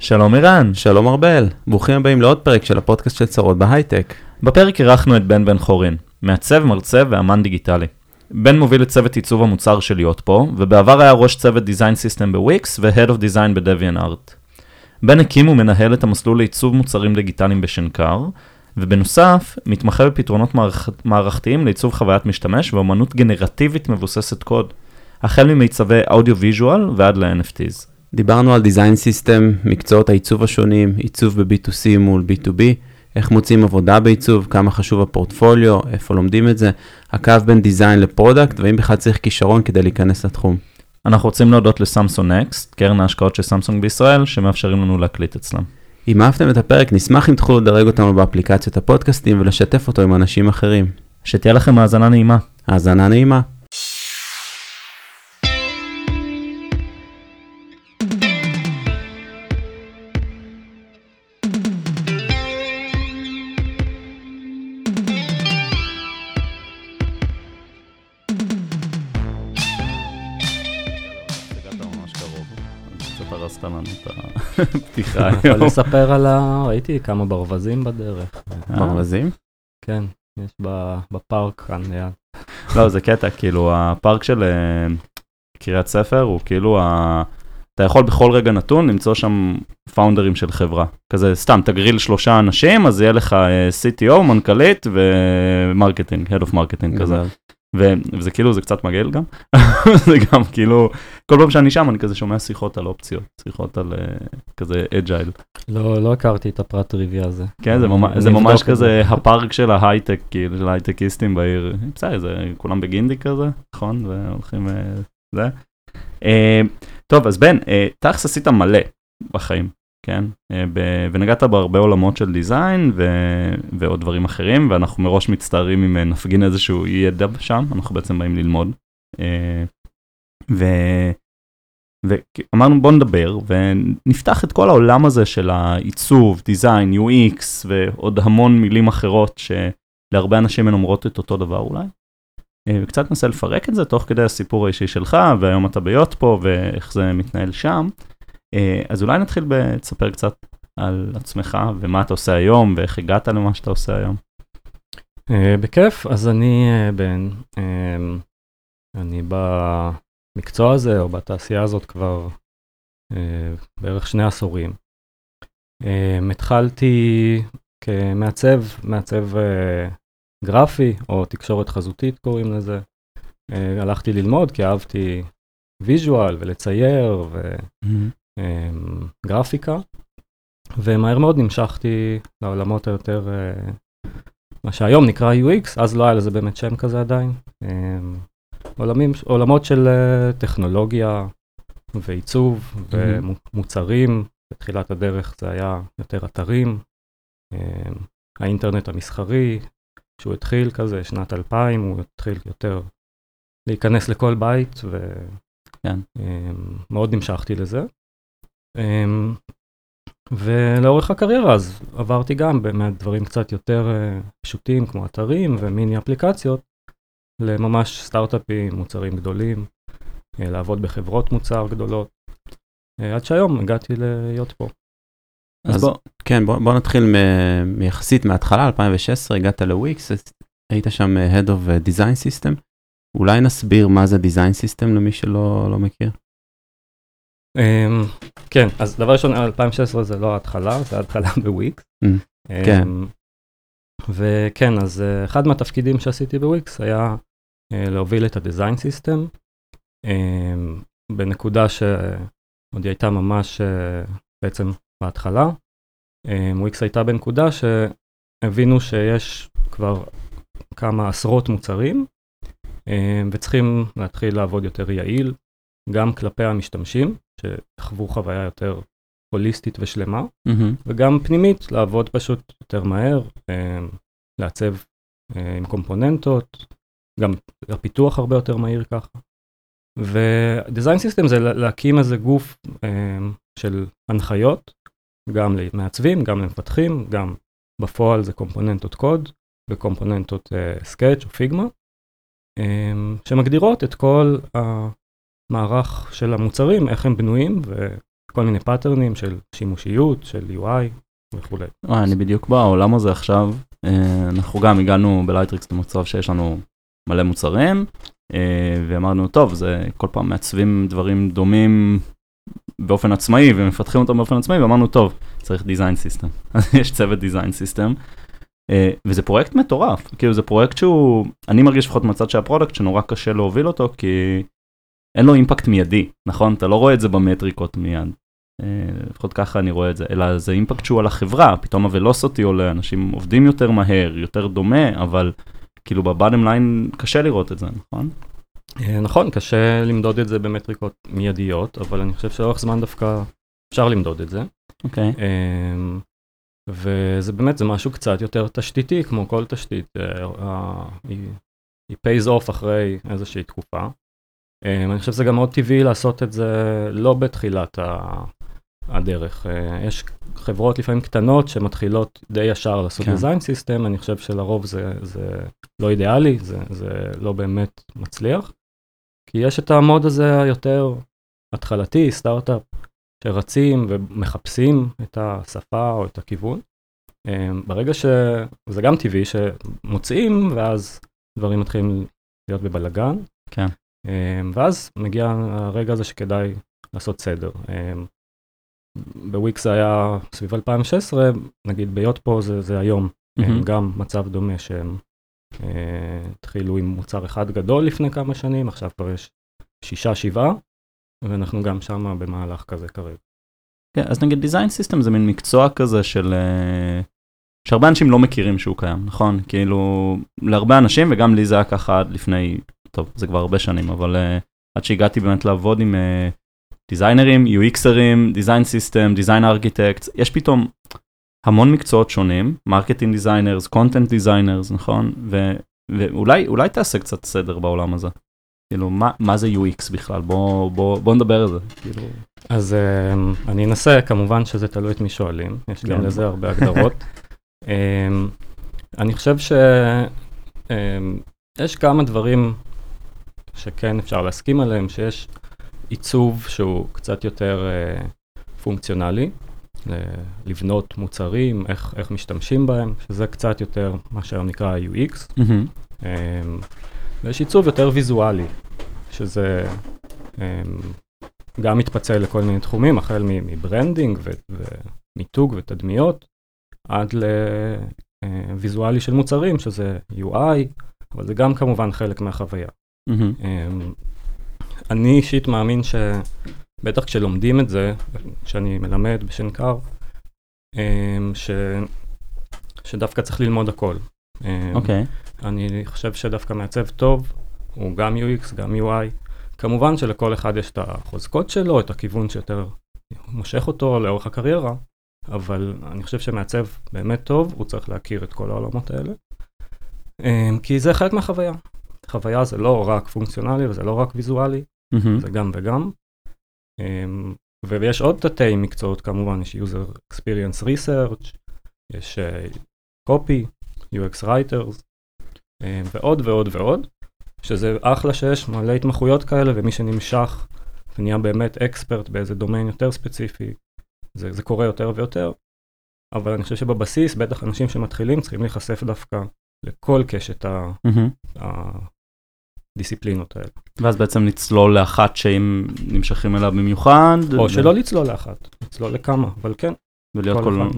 שלום ערן. שלום ארבל, ברוכים הבאים לעוד פרק של הפודקאסט של צרות בהייטק. בפרק אירחנו את בן בן חורין, מעצב, מרצה ואמן דיגיטלי. בן מוביל את צוות עיצוב המוצר של יוטפו, ובעבר היה ראש צוות design system בוויקס ו-Head of Design בדביאנט ארט. בן הקים ומנהל את המסלול לעיצוב מוצרים דיגיטליים בשנקר, ובנוסף, מתמחה בפתרונות מערכ... מערכתיים לעיצוב חוויית משתמש ואומנות גנרטיבית מבוססת קוד, החל ממיצבי audio visual ועד ל-NFTs. דיברנו על design system, מקצועות העיצוב השונים, עיצוב ב-B2C מול B2B, איך מוצאים עבודה בעיצוב, כמה חשוב הפורטפוליו, איפה לומדים את זה, הקו בין דיזיין לפרודקט, והאם בכלל צריך כישרון כדי להיכנס לתחום. אנחנו רוצים להודות לסמסונג נקסט, קרן ההשקעות של סמסונג בישראל, שמאפשרים לנו להקליט אצלם. אם אהבתם את הפרק, נשמח אם תוכלו לדרג אותנו באפליקציות הפודקאסטים ולשתף אותו עם אנשים אחרים. שתהיה לכם האזנה נעימה. האזנה נעימה. פתיחה אני יכול לספר על ה... ראיתי כמה ברווזים בדרך. ברווזים? כן, יש בפארק כאן ליד. לא, זה קטע, כאילו, הפארק של אה, קריית ספר הוא כאילו, ה... אתה יכול בכל רגע נתון למצוא שם founderים של חברה. כזה, סתם, תגריל שלושה אנשים, אז יהיה לך אה, CTO, מנכ"לית ו-marketing, Head of Marketing כזה. וזה כאילו, זה קצת מגעיל גם. זה גם כאילו, כל פעם שאני שם אני כזה שומע שיחות על אופציות, שיחות על uh, כזה agile. לא, לא הכרתי את הפרט טריוויה הזה. כן, זה ממש, זה ממש כזה הפארק של ההייטק, כאילו, של ההייטקיסטים בעיר. בסדר, זה כולם בגינדי כזה, נכון? והולכים, uh, זה. Uh, טוב, אז בן, uh, תכלס עשית מלא בחיים. כן, ב- ונגעת בהרבה עולמות של design ו- ועוד דברים אחרים, ואנחנו מראש מצטערים אם נפגין איזשהו ידע שם, אנחנו בעצם באים ללמוד. ו- ואמרנו בוא נדבר ונפתח את כל העולם הזה של העיצוב, דיזיין, UX ועוד המון מילים אחרות שלהרבה אנשים הן אומרות את אותו דבר אולי. וקצת ננסה לפרק את זה תוך כדי הסיפור האישי שלך והיום אתה ביות פה ואיך זה מתנהל שם. אז אולי נתחיל לספר קצת על עצמך ומה אתה עושה היום ואיך הגעת למה שאתה עושה היום. בכיף, אז אני בן, אני במקצוע הזה או בתעשייה הזאת כבר בערך שני עשורים. התחלתי כמעצב, מעצב גרפי או תקשורת חזותית קוראים לזה. הלכתי ללמוד כי אהבתי ויז'ואל ולצייר ו... גרפיקה, ומהר מאוד נמשכתי לעולמות היותר, מה שהיום נקרא UX, אז לא היה לזה באמת שם כזה עדיין. עולמים, עולמות של טכנולוגיה ועיצוב ומוצרים, בתחילת הדרך זה היה יותר אתרים, האינטרנט המסחרי, כשהוא התחיל כזה, שנת 2000, הוא התחיל יותר להיכנס לכל בית, ומאוד כן. נמשכתי לזה. ולאורך הקריירה אז עברתי גם באמת דברים קצת יותר פשוטים כמו אתרים ומיני אפליקציות לממש סטארט-אפים, מוצרים גדולים, לעבוד בחברות מוצר גדולות, עד שהיום הגעתי להיות פה. אז, אז בוא, כן, בוא, בוא נתחיל מיחסית מההתחלה, 2016, הגעת לוויקס, היית שם Head of Design System, אולי נסביר מה זה Design System למי שלא לא מכיר. Um, כן, אז דבר ראשון, 2016 זה לא ההתחלה, זה ההתחלה בוויקס. Mm, כן. Um, וכן, אז uh, אחד מהתפקידים שעשיתי בוויקס היה uh, להוביל את הדיזיין סיסטם, בנקודה שעוד היא הייתה ממש uh, בעצם בהתחלה. וויקס הייתה בנקודה שהבינו שיש כבר כמה עשרות מוצרים, וצריכים להתחיל לעבוד יותר יעיל, גם כלפי המשתמשים, שתחוו חוויה יותר הוליסטית ושלמה, mm-hmm. וגם פנימית, לעבוד פשוט יותר מהר, אה, לעצב אה, עם קומפוננטות, גם הפיתוח הרבה יותר מהיר ככה. ודיזיין סיסטם זה להקים איזה גוף אה, של הנחיות, גם למעצבים, גם למפתחים, גם בפועל זה קומפוננטות קוד וקומפוננטות Sketch או Figma, שמגדירות את כל מערך של המוצרים, איך הם בנויים כל מיני patternים של שימושיות, של UI וכולי. וואי, אני בדיוק בעולם הזה עכשיו, אה, אנחנו גם הגענו בלייטריקס למצב שיש לנו מלא מוצרים, אה, ואמרנו, טוב, זה כל פעם מעצבים דברים דומים באופן עצמאי ומפתחים אותם באופן עצמאי, ואמרנו, טוב, צריך design system. יש צוות design system, וזה פרויקט מטורף, כאילו זה פרויקט שהוא, אני מרגיש לפחות מצד של ה-product שנורא קשה להוביל אותו, כי אין לו impact מיידי, נכון? אתה לא רואה את זה במטריקות מיד. אה, לפחות ככה אני רואה את זה, אלא זה impact שהוא על החברה, פתאום ה-velocity עולה, אנשים עובדים יותר מהר, יותר דומה, אבל כאילו בבוטום ליין קשה לראות את זה, נכון? אה, נכון, קשה למדוד את זה במטריקות מיידיות, אבל אני חושב שלאורך זמן דווקא אפשר למדוד את זה. אוקיי. אמ, וזה באמת, זה משהו קצת יותר תשתיתי, כמו כל תשתית, אה, היא pays off אחרי איזושהי תקופה. אמ, אני חושב שזה גם מאוד טבעי לעשות את זה לא בתחילת הדרך. אה, יש חברות לפעמים קטנות שמתחילות די ישר לעשות כן. design system, אני חושב שלרוב זה, זה לא אידיאלי, זה, זה לא באמת מצליח. כי יש את המוד הזה היותר התחלתי, סטארט-אפ, שרצים ומחפשים את השפה או את הכיוון. אה, ברגע ש... זה גם טבעי שמוצאים ואז דברים מתחילים להיות בבלגן. כן. אה, ואז מגיע הרגע הזה שכדאי לעשות סדר. בוויקס זה היה סביב 2016, נגיד ביות פה זה, זה היום, mm-hmm. גם מצב דומה שהם אה, התחילו עם מוצר אחד גדול לפני כמה שנים, עכשיו כבר יש שישה, שבעה, ואנחנו גם שם במהלך כזה כרגע. כן, אז נגיד design system זה מין מקצוע כזה של... אה, שהרבה אנשים לא מכירים שהוא קיים, נכון? כאילו, להרבה אנשים, וגם לי זה היה ככה עד לפני, טוב, זה כבר הרבה שנים, אבל uh, עד שהגעתי באמת לעבוד עם uh, דיזיינרים, UXרים, דיזיין סיסטם, דיזיין ארכיטקט, יש פתאום המון מקצועות שונים, marketing designers, content designers, נכון? ו, ואולי אולי תעשה קצת סדר בעולם הזה. כאילו, מה, מה זה UX בכלל? בוא, בוא, בוא נדבר על זה. כאילו... אז um, אני אנסה, כמובן שזה תלוי את מי שואלים, יש גם כן. לזה הרבה הגדרות. um, אני חושב שיש um, כמה דברים שכן אפשר להסכים עליהם, שיש עיצוב שהוא קצת יותר uh, פונקציונלי, לבנות מוצרים, איך, איך משתמשים בהם, שזה קצת יותר מה שנקרא UX. Mm-hmm. Um, ויש עיצוב יותר ויזואלי, שזה um, גם מתפצל לכל מיני תחומים, החל מ-branding ומיתוג ותדמיות, עד לוויזואלי אה, של מוצרים, שזה UI, אבל זה גם כמובן חלק מהחוויה. Mm-hmm. Um, אני אישית מאמין שבטח כשלומדים את זה, כשאני מלמד בשנקר, אמ, ש... שדווקא צריך ללמוד הכל. אמ, אוקיי. Okay. אני חושב שדווקא מעצב טוב, הוא גם UX, גם UI. כמובן שלכל אחד יש את החוזקות שלו, את הכיוון שיותר מושך אותו לאורך הקריירה, אבל אני חושב שמעצב באמת טוב, הוא צריך להכיר את כל העולמות האלה. אמ, כי זה חלק מהחוויה. חוויה זה לא רק פונקציונלי וזה לא רק ויזואלי, mm-hmm. זה גם וגם. Um, ויש עוד תתי מקצועות כמובן, יש user experience research, יש uh, copy, UX writers, um, ועוד ועוד ועוד, שזה אחלה שיש מלא התמחויות כאלה, ומי שנמשך ונהיה באמת אקספרט באיזה דומיין יותר ספציפי, זה, זה קורה יותר ויותר. אבל אני חושב שבבסיס, בטח אנשים שמתחילים צריכים להיחשף דווקא לכל קשת mm-hmm. הדיסציפלינות האלה. ואז בעצם לצלול לאחת שהם נמשכים אליה במיוחד. או ו... שלא לצלול לאחת, לצלול לכמה, אבל כן. ולהיות כל,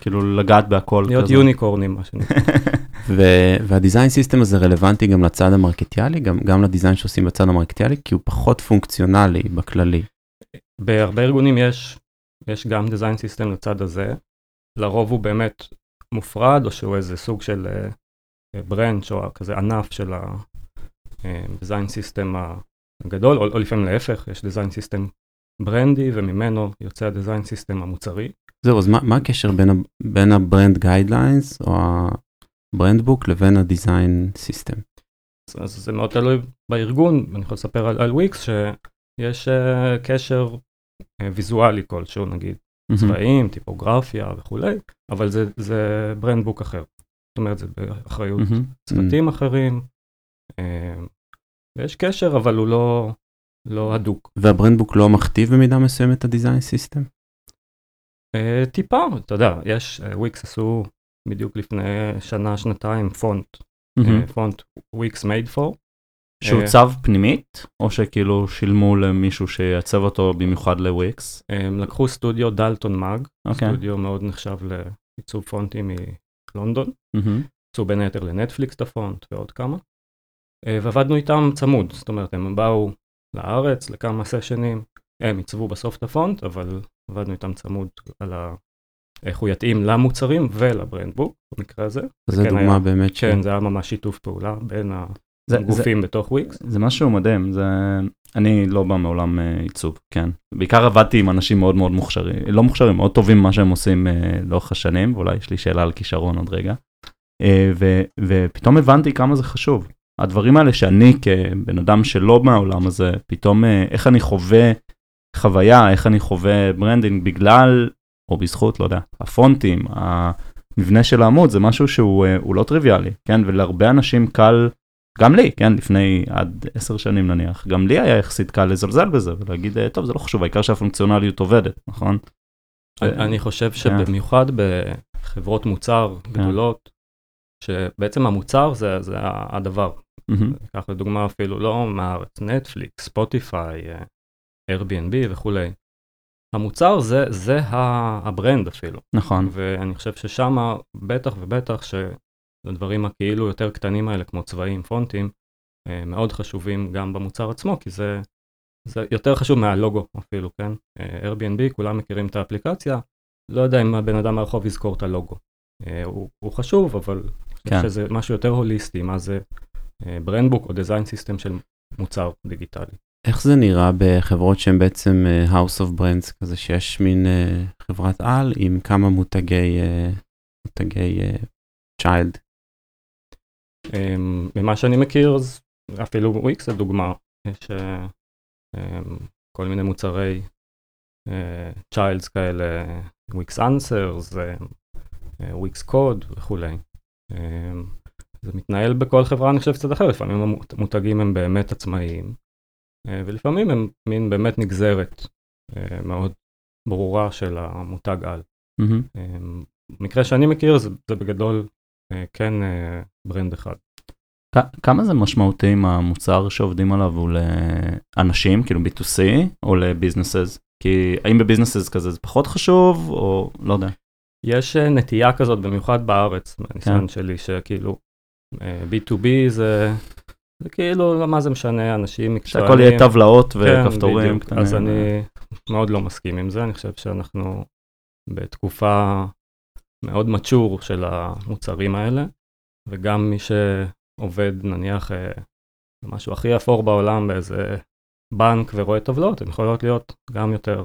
כאילו לגעת בהכל. להיות כזה. יוניקורנים, מה שנקרא. והדיזיין סיסטם הזה רלוונטי גם לצד המרקטיאלי, גם, גם לדיזיין שעושים בצד המרקטיאלי, כי הוא פחות פונקציונלי בכללי. בהרבה ארגונים יש, יש גם design system לצד הזה, לרוב הוא באמת מופרד, או שהוא איזה סוג של branch אה, או כזה ענף של, ה, design system הגדול, או, או לפעמים להפך, יש design system ברנדי וממנו יוצא הדיזיין סיסטם המוצרי. זהו, אז מה, מה הקשר בין, בין הברנד גיידליינס או הברנד בוק לבין הדיזיין סיסטם? אז, אז זה מאוד תלוי בארגון, אני יכול לספר על, על וויקס שיש uh, קשר uh, ויזואלי כלשהו, נגיד mm-hmm. צבעים, טיפוגרפיה וכולי, אבל זה, זה brand book אחר. זאת אומרת, זה באחריות mm-hmm. צוותים mm-hmm. אחרים, ויש קשר, אבל הוא לא, לא הדוק. וה brand book לא מכתיב במידה מסוימת את ה design system? Uh, טיפה, אתה יודע, יש, וויקס uh, עשו בדיוק לפני שנה, שנתיים, פונט, uh, פונט Wix Madefor. שעוצב פנימית, או שכאילו שילמו למישהו שיעצב אותו במיוחד לוויקס? הם לקחו סטודיו Dalton Maag, אוקיי. סטודיו מאוד נחשב לעיצוב פונטים מלונדון, עשו בין היתר לנטפליקס את הפונט ועוד כמה, אה, ועבדנו איתם צמוד, זאת אומרת הם באו לארץ לכמה סשנים, הם עיצבו בסוף את הפונט, אבל עבדנו איתם צמוד על ה... איך הוא יתאים למוצרים ולברנדבוק במקרה הזה. זה כן דוגמה היה, באמת ש... כן, זה היה ממש שיתוף פעולה בין זה- הגופים בתוך וויקס. זה משהו מדהים, זה... אני לא בא מעולם אה, עיצוב, כן. בעיקר עבדתי עם אנשים מאוד מאוד מוכשרים, לא מוכשרים, מאוד טובים במה שהם עושים אה, לאורך השנים, ואולי יש לי שאלה על כישרון עוד רגע. אה, ו, ופתאום הבנתי כמה זה חשוב. הדברים האלה שאני כבן אדם שלא מהעולם הזה, פתאום אה, איך אני חווה חוויה, איך אני חווה branding בגלל, או בזכות, לא יודע, הפונטים, המבנה של העמוד, זה משהו שהוא אה, לא טריוויאלי, כן? ולהרבה אנשים קל, גם לי, כן, לפני עד עשר שנים נניח, גם לי היה יחסית קל לזלזל בזה ולהגיד, אה, טוב, זה לא חשוב, העיקר שהפונקציונליות עובדת, נכון? אני חושב שבמיוחד בחברות מוצר גדולות, שבעצם המוצר זה, זה הדבר. קח לדוגמה אפילו לא מהארץ, נטפליקס, ספוטיפיי, אה, Airbnb וכולי. המוצר זה, זה ה brand אפילו, נכון, ואני חושב ששם בטח ובטח שהדברים הכאילו יותר קטנים האלה כמו צבעים, פונטים, אה, מאוד חשובים גם במוצר עצמו, כי זה, זה יותר חשוב מהלוגו אפילו, כן? אה, Airbnb, כולם מכירים את האפליקציה, לא יודע אם הבן אדם מהרחוב יזכור את הלוגו. אה, הוא, הוא חשוב, אבל כן. שזה משהו יותר הוליסטי, מה זה brand book או design system של מוצר דיגיטלי. איך זה נראה בחברות שהן בעצם אה, House of Brands כזה שיש מין אה, חברת על עם כמה מותגי אה, מותגי child? אמ, ממה שאני מכיר, אז אפילו וויקס זה דוגמה, יש אמ, כל מיני מוצרי childs כאלה, וויקס אנסרס, Wix Code וכולי. זה מתנהל בכל חברה אני חושב קצת אחר, לפעמים המותגים הם באמת עצמאיים, אה, ולפעמים הם מין באמת נגזרת אה, מאוד ברורה של המותג על. אמ, במקרה שאני מכיר זה, זה בגדול כן brand אחד. כמה זה משמעותי אם המוצר שעובדים עליו הוא לאנשים, כאילו B2C, או לביזנסס? כי האם בביזנסס כזה זה פחות חשוב, או לא יודע. יש נטייה כזאת במיוחד בארץ, מהניסיון כן. שלי, שכאילו B2B זה, זה כאילו מה זה משנה, אנשים מקצוענים. שהכל יהיה טבלאות כן, וכפתורים בדיוק. קטנים. אז אני מאוד לא מסכים עם זה, אני חושב שאנחנו בתקופה מאוד מצ'ור של המוצרים האלה, וגם מי שעובד נניח אה, משהו הכי אפור בעולם באיזה בנק ורואה טבלאות, הן יכולות להיות גם יותר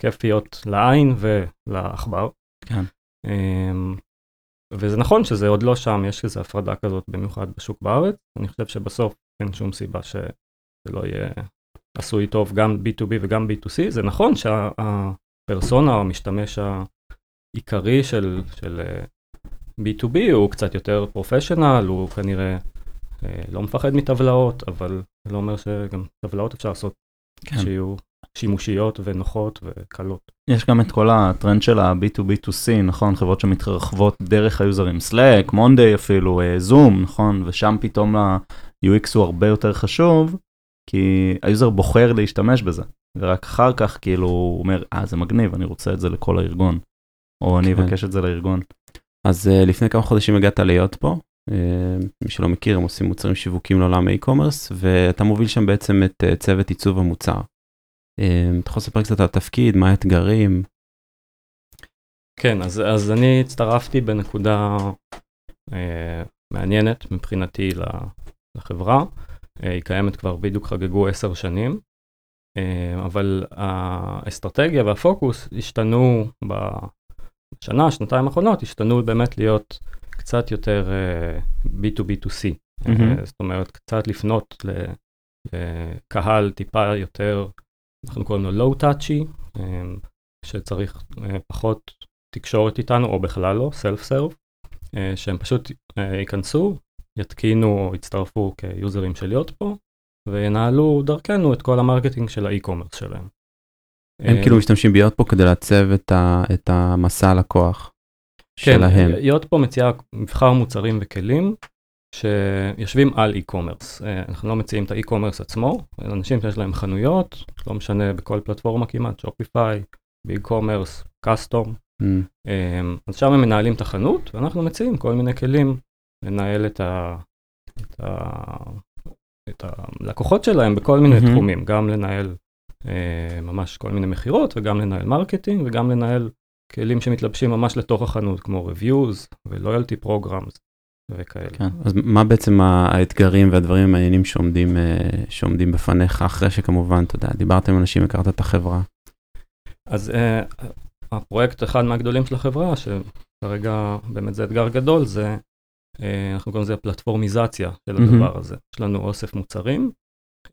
כיפיות לעין ולעכבר. כן. וזה נכון שזה עוד לא שם, יש איזו הפרדה כזאת במיוחד בשוק בארץ, אני חושב שבסוף אין שום סיבה שזה לא יהיה עשוי טוב גם B2B וגם B2C, זה נכון שהפרסונה או המשתמש העיקרי של, של אה, B2B הוא קצת יותר professional, הוא כנראה אה, לא מפחד מטבלאות, אבל זה לא אומר שגם טבלאות אפשר לעשות כן. שיהיו שימושיות ונוחות וקלות. יש גם את כל הטרנד של ה-B2B2C, נכון? חברות שמתרחבות דרך היוזרים, Slack, Monday אפילו, זום, נכון? ושם פתאום ה-UX הוא הרבה יותר חשוב, כי ה user בוחר להשתמש בזה, ורק אחר כך כאילו הוא אומר, אה, זה מגניב, אני רוצה את זה לכל הארגון, או אני כן. אבקש את זה לארגון. אז uh, לפני כמה חודשים הגעת להיות פה, uh, מי שלא מכיר, הם עושים מוצרים שיווקים לעולם האי-קומרס, ואתה מוביל שם בעצם את צוות עיצוב המוצר. Uh, אתה יכול לספר קצת על התפקיד, מה האתגרים? כן, אז, אז אני הצטרפתי בנקודה אה, מעניינת מבחינתי לחברה. אה, היא קיימת כבר בדיוק חגגו עשר שנים, אה, אבל האסטרטגיה והפוקוס השתנו בשנה, שנתיים האחרונות, השתנו באמת להיות קצת יותר אה, B2B2C. מהמם. אה, זאת אומרת, קצת לפנות ל- לקהל טיפה יותר, אנחנו קוראים לו low-touchy, אה, שצריך אה, פחות תקשורת איתנו, או בכלל לא, self-serve, אה, שהם פשוט אה, ייכנסו, יתקינו או יצטרפו כיוזרים של להיות פה, וינהלו דרכנו את כל ה marketing של ה e-commerce שלהם. הם כאילו משתמשים ב Yotpo כדי לעצב את, ה, את המסע הלקוח שלהם. כן, Yotpo מציעה מבחר מוצרים וכלים שיושבים על e-commerce. אנחנו לא מציעים את ה e-commerce עצמו, אנשים שיש להם חנויות, לא משנה בכל פלטפורמה כמעט, Shopify, BigCommerce, custom. Mm. אז שם הם מנהלים את החנות, ואנחנו מציעים כל מיני כלים לנהל את, ה, את, ה, את הלקוחות שלהם בכל מיני mm-hmm. תחומים, גם לנהל אה, ממש כל מיני מכירות, וגם לנהל marketing, וגם לנהל כלים שמתלבשים ממש לתוך החנות, כמו reviews ו-loyalty programs וכאלה. כן, אז מה בעצם האתגרים והדברים המעניינים שעומדים, אה, שעומדים בפניך, אחרי שכמובן, אתה יודע, דיברת עם אנשים, הכרת את החברה? אז uh, הפרויקט אחד מהגדולים של החברה, שכרגע באמת זה אתגר גדול, זה, uh, אנחנו קוראים לזה פלטפורמיזציה של הדבר mm-hmm. הזה. יש לנו אוסף מוצרים, uh,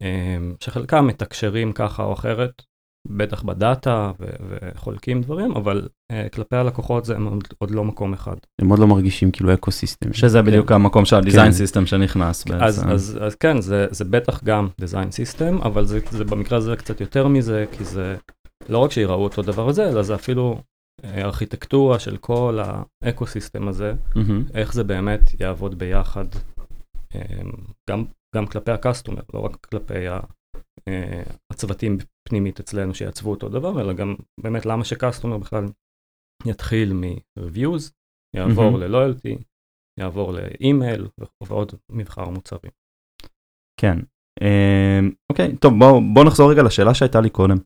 שחלקם מתקשרים ככה או אחרת בטח בדאטה ו- וחולקים דברים, אבל uh, כלפי הלקוחות זה עוד, עוד לא מקום אחד. הם עוד לא מרגישים כאילו ecosystem. שזה כן. בדיוק המקום של ה design system כן. שנכנס בעצם. אז, אז, אז כן, זה, זה בטח גם design system, אבל זה, זה במקרה הזה קצת יותר מזה, כי זה לא רק שיראו אותו דבר הזה, אלא זה אפילו אה, ארכיטקטורה של כל האקו סיסטם הזה, mm-hmm. איך זה באמת יעבוד ביחד, אה, גם, גם כלפי הקסטומר, לא רק כלפי ה... הצוותים פנימית אצלנו שיעצבו אותו דבר, אלא גם באמת למה שקסטומר בכלל יתחיל מ-reviews, יעבור mm-hmm. ל-loyalty, יעבור לאימייל ועוד מבחר מוצרים. כן, אמ, אוקיי, טוב בואו בוא נחזור רגע לשאלה שהייתה לי קודם.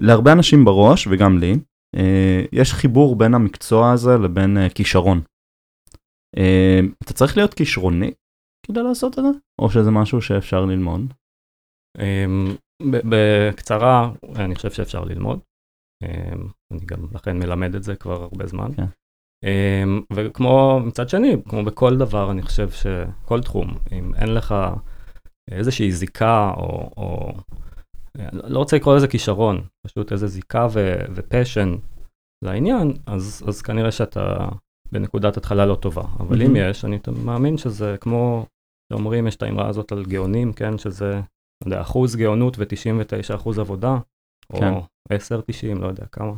להרבה אנשים בראש, וגם לי, אה, יש חיבור בין המקצוע הזה לבין אה, כישרון. אה, אתה צריך להיות כישרוני כדי לעשות את זה? או שזה משהו שאפשר ללמוד? בקצרה, אני חושב שאפשר ללמוד. אמ, אני גם לכן מלמד את זה כבר הרבה זמן. כן. אמ, וכמו מצד שני, כמו בכל דבר, אני חושב שכל תחום, אם אין לך איזושהי זיקה או, או לא רוצה לקרוא לזה כישרון, פשוט איזה זיקה ופשן לעניין, אז, אז כנראה שאתה בנקודת התחלה לא טובה. אבל mm-hmm. אם יש, אני מאמין שזה כמו שאומרים, יש את האמרה הזאת על גאונים, כן, שזה יודע, אחוז גאונות ו-99 אחוז עבודה, כן. או 10-90, לא יודע כמה.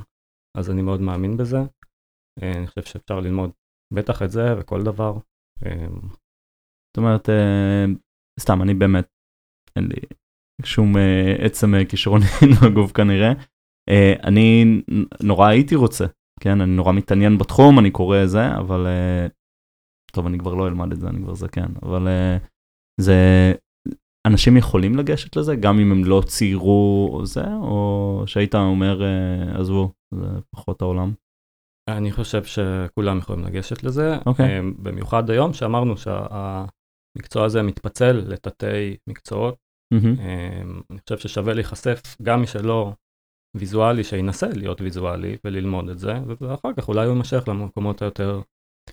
אז אני מאוד מאמין בזה. אה, אני חושב שאפשר ללמוד בטח את זה וכל דבר. אה, זאת אומרת, אה, סתם, אני באמת, אין לי שום עצם כישרוני בגוף כנראה. אני נורא הייתי רוצה, כן, אני נורא מתעניין בתחום, אני קורא זה, אבל טוב, אני כבר לא אלמד את זה, אני כבר זקן, אבל זה אנשים יכולים לגשת לזה גם אם הם לא ציירו זה או שהיית אומר אה, עזבו זה פחות העולם. אני חושב שכולם יכולים לגשת לזה okay. אוקיי. אה, במיוחד היום שאמרנו שהמקצוע הזה מתפצל לתתי מקצועות. Mm-hmm. אני חושב ששווה להיחשף גם מי שלא ויזואלי שינסה להיות ויזואלי וללמוד את זה ואחר כך אולי הוא יימשך למקומות היותר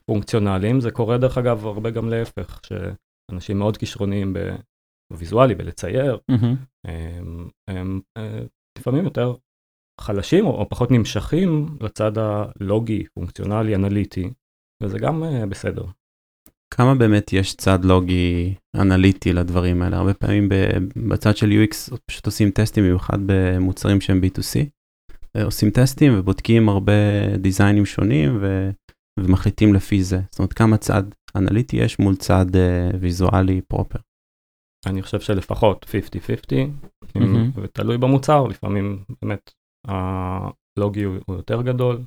פונקציונליים זה קורה דרך אגב הרבה גם להפך שאנשים מאוד כישרוניים ויזואלי ולצייר, mm-hmm. הם, הם, הם לפעמים יותר חלשים או, או פחות נמשכים לצד הלוגי, פונקציונלי, אנליטי, וזה גם uh, בסדר. כמה באמת יש צד לוגי אנליטי לדברים האלה? הרבה פעמים בצד של UX פשוט עושים טסטים, במיוחד במוצרים שהם B2C. אה, עושים טסטים ובודקים הרבה דיזיינים שונים ו... ומחליטים לפי זה. זאת אומרת, כמה צד אנליטי יש מול צד uh, ויזואלי פרופר. אני חושב שלפחות 50-50, mm-hmm. ותלוי במוצר, לפעמים באמת הלוגי הוא, יותר גדול.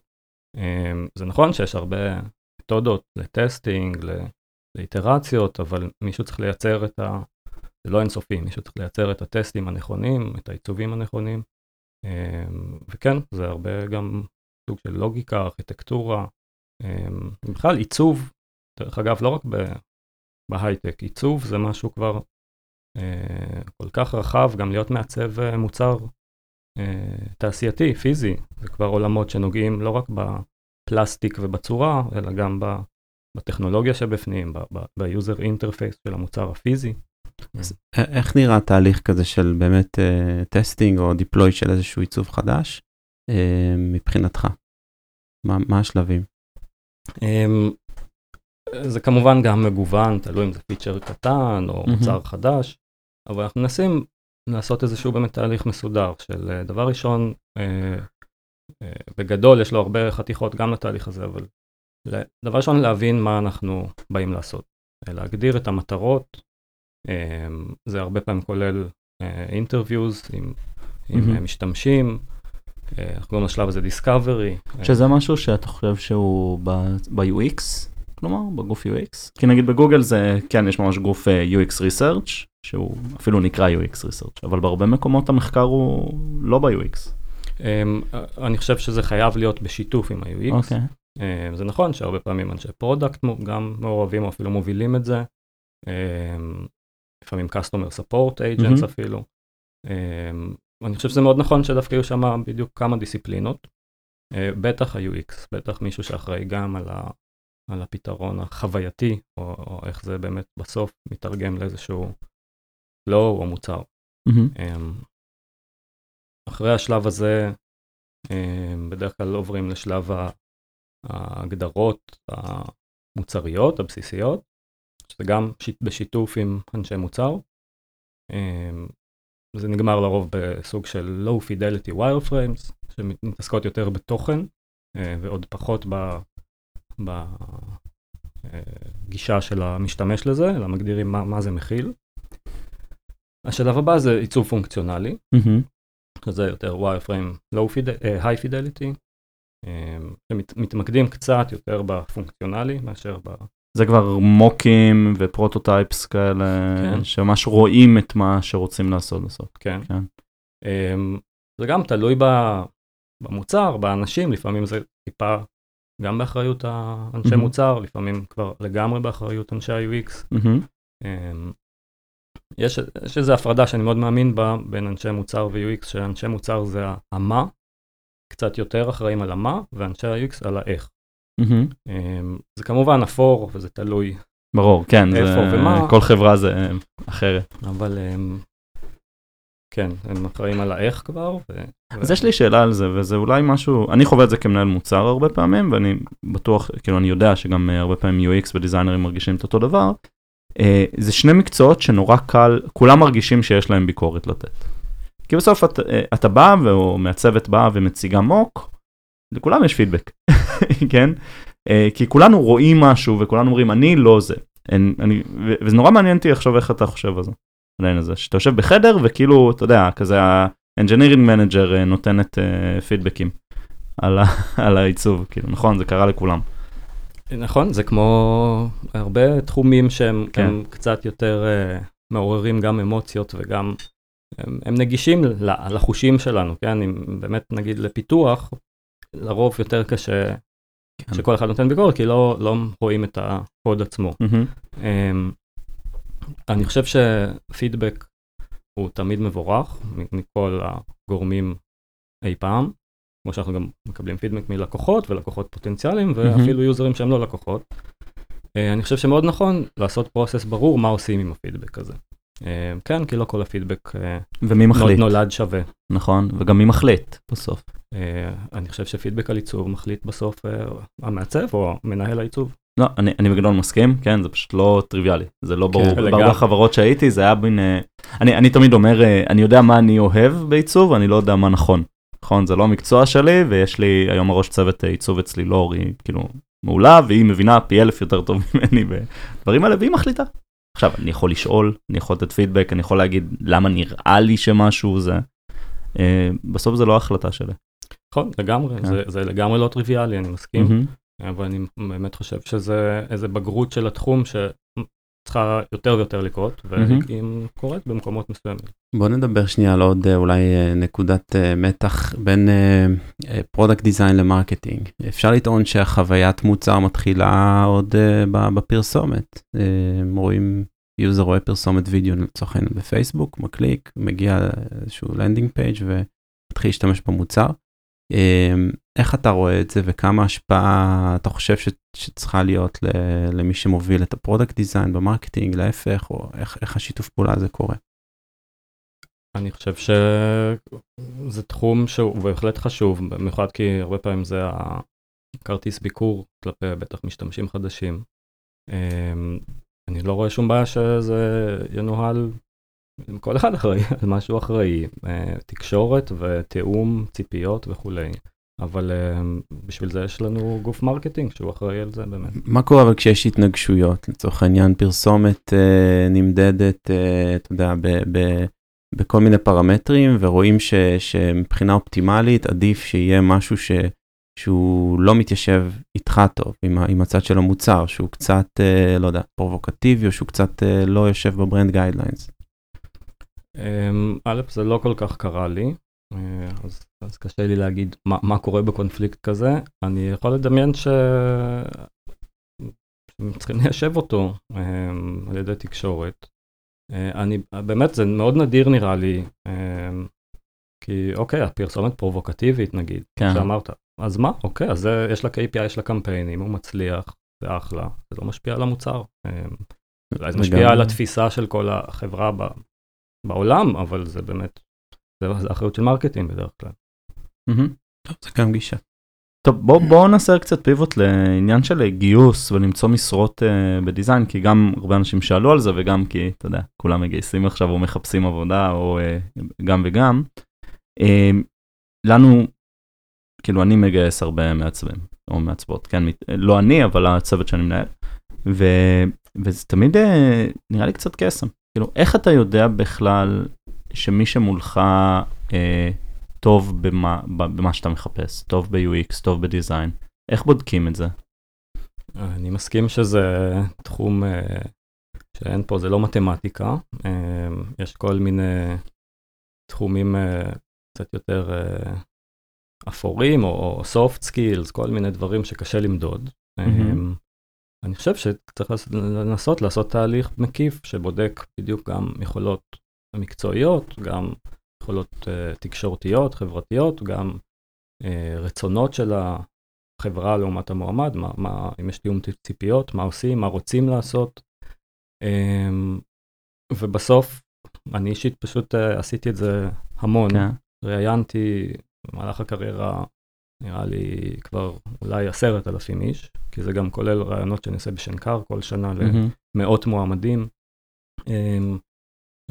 אמ, זה נכון שיש הרבה מתודות לטסטינג, לאיטרציות, אבל מישהו צריך לייצר את ה... זה לא אינסופי, מישהו צריך לייצר את הטסטים הנכונים, את העיצובים הנכונים, אמ, וכן, זה הרבה גם סוג של לוגיקה, ארכיטקטורה, אמ, בכלל עיצוב, דרך אגב, לא רק בהייטק, עיצוב זה משהו כבר כל כך רחב, גם להיות מעצב אה, מוצר אה, תעשייתי, פיזי, זה כבר עולמות שנוגעים לא רק בפלסטיק ובצורה, אלא גם בטכנולוגיה שבפנים, ב user interface של המוצר הפיזי. איך נראה תהליך כזה של באמת testing או deploy של איזשהו עיצוב חדש מבחינתך? מה, מה השלבים? אמ, זה כמובן גם מגוון, תלוי אם זה פיצ'ר קטן או מוצר חדש. אבל אנחנו מנסים לעשות איזשהו באמת תהליך מסודר של אה, דבר ראשון, אה, אה, בגדול יש לו הרבה חתיכות גם לתהליך הזה, אבל דבר ראשון להבין מה אנחנו באים לעשות, אה, להגדיר את המטרות, אה, זה הרבה פעמים כולל interviews עם, עם מהמם. אה, משתמשים, אה, אנחנו קוראים לשלב הזה discovery. שזה משהו שאתה חושב שהוא ב-UX, כלומר בגוף UX? כי נגיד בגוגל זה, כן, יש ממש גוף אה, UX Research, שהוא אפילו נקרא UX Research, אבל בהרבה מקומות המחקר הוא לא ב-UX. אמ, אני חושב שזה חייב להיות בשיתוף עם ה-UX. אוקיי. אמ, זה נכון שהרבה פעמים אנשי product גם מעורבים או אפילו מובילים את זה. אמ, לפעמים customer support agents מהמם. אפילו. אני חושב שזה מאוד נכון שדווקא יהיו שם בדיוק כמה דיסציפלינות. אה, בטח ה-UX, בטח מישהו שאחראי גם על, על הפתרון החווייתי, או, או איך זה באמת בסוף מתרגם לאיזשהו flow או מוצר. אמ, אחרי השלב הזה, אמ, בדרך כלל עוברים לשלב ההגדרות המוצריות, הבסיסיות, שזה גם בשיתוף עם אנשי מוצר. אמ, זה נגמר לרוב בסוג של low fidelity wireframes, שמתעסקות יותר בתוכן, אה, ועוד פחות בגישה של המשתמש לזה, אלא מגדירים מה, מה זה מכיל. השלב הבא זה עיצוב פונקציונלי, מהמם. שזה יותר wireframe low fide- אה, high fidelity, שמתמקדים קצת יותר בפונקציונלי מאשר ב... זה כבר מוקים ופרוטוטייפס כאלה, כן. שממש רואים את מה שרוצים לעשות בסוף. כן. כן. אה, זה גם תלוי במוצר, באנשים, לפעמים זה טיפה גם באחריות האנשי מהמם. מוצר, לפעמים כבר לגמרי באחריות אנשי ה-UX. מהמם. אמ, יש, יש איזו הפרדה שאני מאוד מאמין בה בין אנשי מוצר ו-UX, שאנשי מוצר זה המה, קצת יותר אחראים על המה, ואנשי ה-UX על האיך. אמ, זה כמובן אפור וזה תלוי, ברור, כן, זה, איפה ומה. כל חברה זה אחרת. אבל הם, כן, הם אחראים על האיך כבר. ו... אז יש לי שאלה על זה, וזה אולי משהו, אני חווה את זה כמנהל מוצר הרבה פעמים, ואני בטוח, כאילו אני יודע שגם אה, הרבה פעמים UX ודיזיינרים מרגישים את אותו דבר. אה, זה שני מקצועות שנורא קל, כולם מרגישים שיש להם ביקורת לתת. כי בסוף את, אה, אתה בא, או מעצבת באה ומציגה מוק, לכולם יש פידבק, כן? אה, כי כולנו רואים משהו וכולנו אומרים, אני לא זה. אני, ו- וזה נורא מעניין אותי לחשוב איך אתה חושב על זה. על העניין הזה, שאתה יושב בחדר וכאילו, אתה יודע, כזה ה-engineering manager אה, נותנת אה, פידבקים על, ה- על העיצוב, כאילו, נכון, זה קרה לכולם. נכון, זה כמו הרבה תחומים שהם כן. קצת יותר uh, מעוררים גם אמוציות וגם, הם, הם נגישים לחושים שלנו, כן? אם באמת נגיד לפיתוח, לרוב יותר קשה כן. שכל אחד נותן ביקורת, כי לא, לא רואים את הקוד עצמו. מהמם. Um, אני חושב שפידבק הוא תמיד מבורך מכל הגורמים אי פעם, כמו שאנחנו גם מקבלים פידבק מלקוחות ולקוחות פוטנציאליים ואפילו יוזרים שהם לא לקוחות. Uh, אני חושב שמאוד נכון לעשות פרוסס ברור מה עושים עם הפידבק הזה. Uh, כן, כי לא כל הפידבק uh, ומי מחליט, נולד שווה. נכון, וגם מי מחליט בסוף. אני חושב שפידבק על עיצוב מחליט בסוף המעצב או מנהל העיצוב. לא, אני, אני בגדול מסכים, כן, זה פשוט לא טריוויאלי, זה לא ברור. לגמרי. בהרבה חברות שהייתי, זה היה מין, אה, אני, אני תמיד אומר, אה, אני יודע מה אני אוהב בעיצוב, אני לא יודע מה נכון. נכון, זה לא המקצוע שלי, ויש לי היום הראש צוות אה, עיצוב אצלי, לור, היא כאילו מעולה, והיא מבינה פי אלף יותר טוב ממני בדברים האלה, והיא מחליטה. עכשיו, אני יכול לשאול, אני יכול לתת פידבק, אני יכול להגיד למה נראה לי שמשהו זה. בסוף זה לא ההחלטה שלי. נכון, לגמרי, כן. זה, זה לגמרי לא טריוויאלי, אני מסכים. מהמם. אבל אני באמת חושב שזה איזה בגרות של התחום שצריכה יותר ויותר לקרות. והיא קורית במקומות מסוימים. בוא נדבר שנייה על עוד אה, אולי אה, נקודת אה, מתח בין Product design ל marketing. אפשר לטעון שהחוויית מוצר מתחילה עוד בפרסומת. רואים, user רואה פרסומת וידאו לצורך העניין בפייסבוק, מקליק, מגיע לאיזשהו landing page ומתחיל להשתמש במוצר. איך אתה רואה את זה וכמה השפעה אתה חושב ש- שצריכה להיות ל- למי שמוביל את ה product design ב marketing, להפך, או איך, איך השיתוף פעולה הזה קורה? אני חושב שזה תחום שהוא בהחלט חשוב, במיוחד כי הרבה פעמים זה הכרטיס ביקור כלפי בטח משתמשים חדשים. אמ, אני לא רואה שום בעיה שזה ינוהל כל אחד אחראי על מה שהוא אחראי, אה, תקשורת ותיאום ציפיות וכולי. אבל uh, בשביל זה יש לנו גוף marketing שהוא אחראי על זה באמת. מה קורה אבל כשיש התנגשויות? לצורך העניין פרסומת uh, נמדדת, uh, אתה יודע, ב, ב, בכל מיני פרמטרים, ורואים ש, שמבחינה אופטימלית עדיף שיהיה משהו ש, שהוא לא מתיישב איתך טוב, עם, עם הצד של המוצר, שהוא קצת, uh, לא יודע, פרובוקטיבי, או שהוא קצת uh, לא יושב ב brand guidelines. Um, א', זה לא כל כך קרה לי. אה, אז, אז קשה לי להגיד מה, מה קורה בקונפליקט כזה. אני יכול לדמיין ש... צריכים ליישב אותו um, על ידי תקשורת. Uh, אני, באמת, זה מאוד נדיר נראה לי, כי אוקיי, הפרסומת פרובוקטיבית נגיד, כן. שאמרת, אז מה? אוקיי, אז זה, יש לה KPI, יש לה קמפיינים, הוא מצליח, זה אחלה, זה לא משפיע על המוצר. אולי זה משפיע על התפיסה של כל החברה בעולם, אבל זה באמת זה אחריות של marketing בדרך כלל. טוב, זה גם גישה. טוב, בואו בוא נעשה קצת pivot לעניין של גיוס ולמצוא משרות uh, ב design, כי גם הרבה אנשים שאלו על זה וגם כי, אתה יודע, כולם מגייסים עכשיו או מחפשים עבודה או uh, גם וגם. Uh, לנו, כאילו אני מגייס הרבה מעצבים או מעצבות, כן, לא אני, אבל הצוות שאני מנהל. ו, וזה תמיד uh, נראה לי קצת קסם. כאילו, איך אתה יודע בכלל שמי שמולך אה, טוב במה, במה שאתה מחפש, טוב ב-UX, טוב בדיזיין, איך בודקים את זה? אני מסכים שזה תחום אה, שאין פה, זה לא מתמטיקה, אה, יש כל מיני תחומים אה, קצת יותר אה, אפורים או, או soft skills, כל מיני דברים שקשה למדוד. Mm-hmm. אה, אני חושב שצריך לנסות לעשות תהליך מקיף שבודק בדיוק גם יכולות המקצועיות, גם יכולות uh, תקשורתיות, חברתיות, גם uh, רצונות של החברה לעומת המועמד, מה, מה, אם יש תיאום ציפיות, מה עושים, מה רוצים לעשות. Um, ובסוף, אני אישית פשוט uh, עשיתי את זה המון. כן. ראיינתי במהלך הקריירה, נראה לי כבר אולי עשרת אלפים איש, כי זה גם כולל ראיונות שאני עושה בשנקר כל שנה mm-hmm. למאות מועמדים.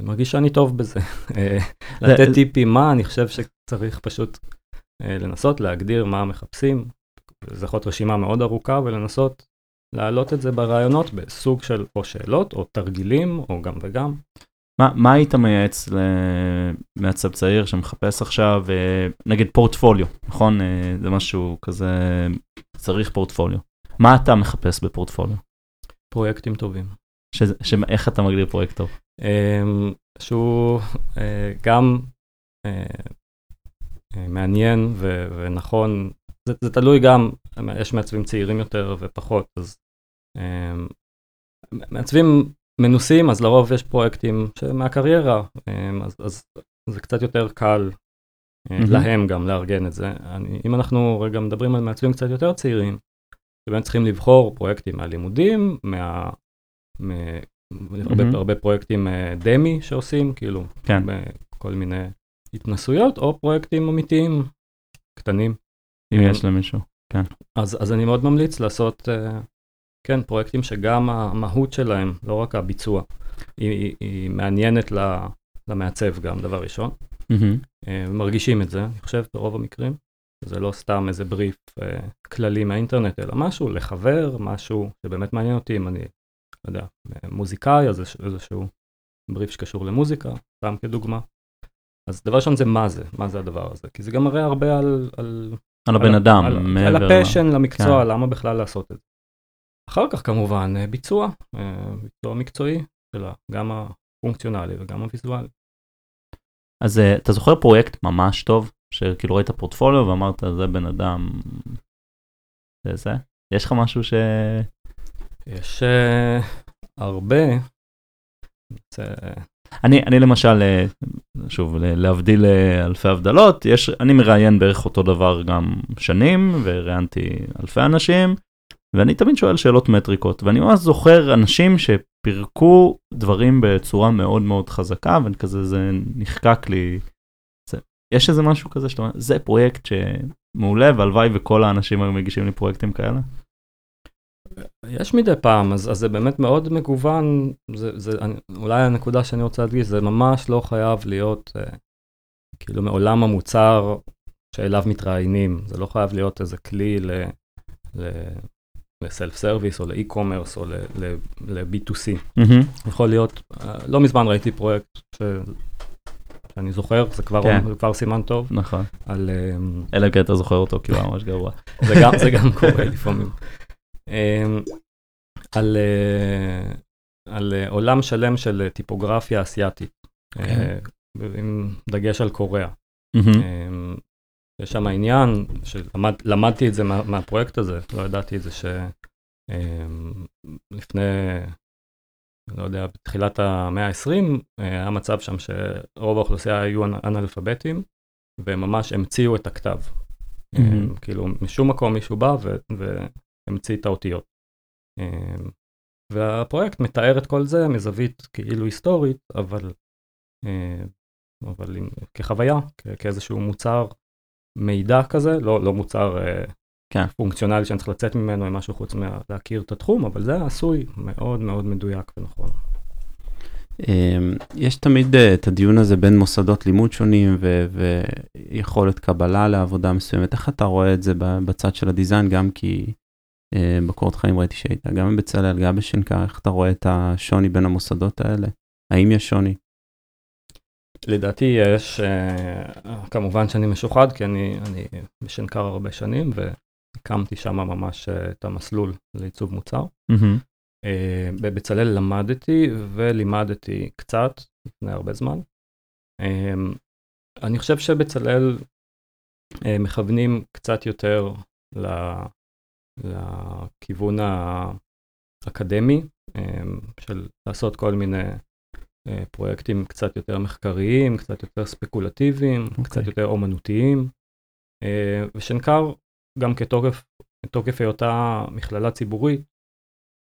אני מרגיש שאני טוב בזה. אה, לתת טיפים מה, אני חושב שצריך פשוט אה, לנסות להגדיר מה מחפשים. להיות רשימה מאוד ארוכה ולנסות להעלות את זה ברעיונות בסוג של או שאלות או תרגילים או גם וגם. מה, מה היית מייעץ למעצב צעיר שמחפש עכשיו, אה, נגיד פורטפוליו, נכון? זה משהו כזה, צריך פורטפוליו. מה אתה מחפש בפורטפוליו? פרויקטים טובים. איך אתה מגדיר פרויקט טוב? אמ, שהוא אה, גם אה, אה, מעניין ונכון, זה, זה תלוי גם, יש מעצבים צעירים יותר ופחות, אז אמ, מעצבים מנוסים, אז לרוב יש פרויקטים מהקריירה, אמ, אז, אז זה קצת יותר קל mm-hmm. להם גם לארגן את זה. אני, אם אנחנו רגע מדברים על מעצבים קצת יותר צעירים, שבאמת צריכים לבחור פרויקטים מהלימודים, מה, mm-hmm. הרבה פרויקטים uh, דמי שעושים, כאילו, כן. כל מיני התנסויות, או פרויקטים אמיתיים קטנים. אם יש למישהו, כן. אז, אז אני מאוד ממליץ לעשות, uh, כן, פרויקטים שגם המהות שלהם, לא רק הביצוע, היא, היא, היא מעניינת למעצב גם, דבר ראשון. מרגישים את זה, אני חושב, ברוב המקרים. זה לא סתם איזה בריף כללי מהאינטרנט, אלא משהו לחבר, משהו שבאמת מעניין אותי אם אני לא יודע, מוזיקאי, אז איזשהו בריף שקשור למוזיקה, סתם כדוגמה. אז דבר ראשון זה מה זה, מה זה הדבר הזה, כי זה גם מראה הרבה על... על, על הבן על, אדם, על, על הפשן לה... למקצוע, כן. למה בכלל לעשות את זה. אחר כך כמובן ביצוע, ביצוע מקצועי שלה, גם הפונקציונלי וגם הוויזואלי. אז אתה זוכר פרויקט ממש טוב, שכאילו ראית פורטפוליו ואמרת זה בן אדם, זה זה? יש לך משהו ש... יש uh, הרבה. אני, אני למשל, אה, שוב, להבדיל אה, אלפי הבדלות, יש, אני מראיין בערך אותו דבר גם שנים, וראיינתי אלפי אנשים, ואני תמיד שואל שאלות מטריקות, ואני ממש זוכר אנשים שפירקו דברים בצורה מאוד מאוד חזקה, וכזה זה נחקק לי. זה, יש איזה משהו כזה שאתה אומר, זה פרויקט שמעולה, והלוואי וכל האנשים היו מגישים לי פרויקטים כאלה? יש מדי פעם, אז, אז זה באמת מאוד מגוון, זה, זה, אני, אולי הנקודה שאני רוצה להדגיש, זה ממש לא חייב להיות אה, כאילו מעולם המוצר שאליו מתראיינים, זה לא חייב להיות איזה כלי ל... ל ל self service או ל e-commerce או ל-B2C. Mm-hmm. יכול להיות, אה, לא מזמן ראיתי פרויקט ש... שאני זוכר, זה כבר, כן. זה כבר סימן טוב, נכון. על, אמ, אלא אם כן אתה זוכר אותו כי הוא היה ממש גרוע. זה, גם, זה גם קורה לפעמים, על, אה, על אה, עולם שלם של טיפוגרפיה אסייתית, אוקיי. אה, עם דגש על קוריאה. אמ, יש שם עניין, שלמדתי את זה מה, מהפרויקט הזה, לא ידעתי את זה שלפני, לא יודע, בתחילת המאה ה-20, היה מצב שם שרוב האוכלוסייה היו אנ- אנאלפביתים, והם ממש המציאו את הכתב. אמ, כאילו, משום מקום מישהו בא ו- והמציא את האותיות. אמ, והפרויקט מתאר את כל זה מזווית כאילו היסטורית, אבל, אה, אבל עם, כחוויה, כאיזשהו מוצר מידע כזה, לא, לא מוצר אה, כן. פונקציונלי שאני צריך לצאת ממנו עם משהו חוץ מלהכיר את התחום, אבל זה עשוי מאוד מאוד מדויק ונכון. אמ, יש תמיד אה, את הדיון הזה בין מוסדות לימוד שונים ו- ויכולת קבלה לעבודה מסוימת. איך אתה רואה את זה בצד של הדיזיין? גם כי בקורות חיים ראיתי שהיית גם בבצלאל, גם בשנקר, איך אתה רואה את השוני בין המוסדות האלה? האם יש שוני? לדעתי יש, אה, כמובן שאני משוחד, כי אני, אני בשנקר הרבה שנים, והקמתי שם ממש אה, את המסלול לעיצוב מוצר. אה, בבצלאל למדתי ולימדתי קצת לפני הרבה זמן. אה, אני חושב שבצלאל אה, מכוונים קצת יותר ל- לכיוון האקדמי, אה, של לעשות כל מיני אה, פרויקטים קצת יותר מחקריים, קצת יותר ספקולטיביים, אוקיי. קצת יותר אומנותיים. אה, ושנקר, גם כתוקף מתוקף היותה מכללה ציבורית,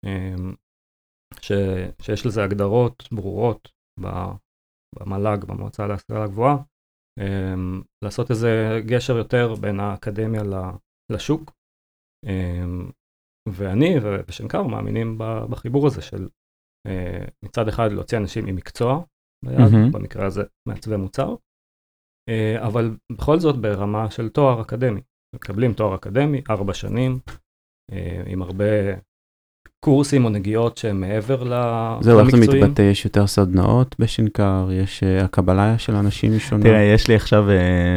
אמ, ש, שיש לזה הגדרות ברורות במל"ג, במועצה להשכלה גבוהה, אמ, לעשות איזה גשר יותר בין האקדמיה לשוק. אמ, ואני ושנקר מאמינים בחיבור הזה של אה, מצד אחד להוציא אנשים עם מקצוע ביד, מהמם. במקרה הזה מעצבי מוצר, אה, אבל בכל זאת ברמה של תואר אקדמי. מקבלים תואר אקדמי, ארבע שנים, אה, עם הרבה קורסים או נגיעות שהם מעבר ל- זהו, איך זה. מתבטא? יש יותר סדנאות בשנקר? יש הקבלה של אנשים שונה? תראה, יש לי עכשיו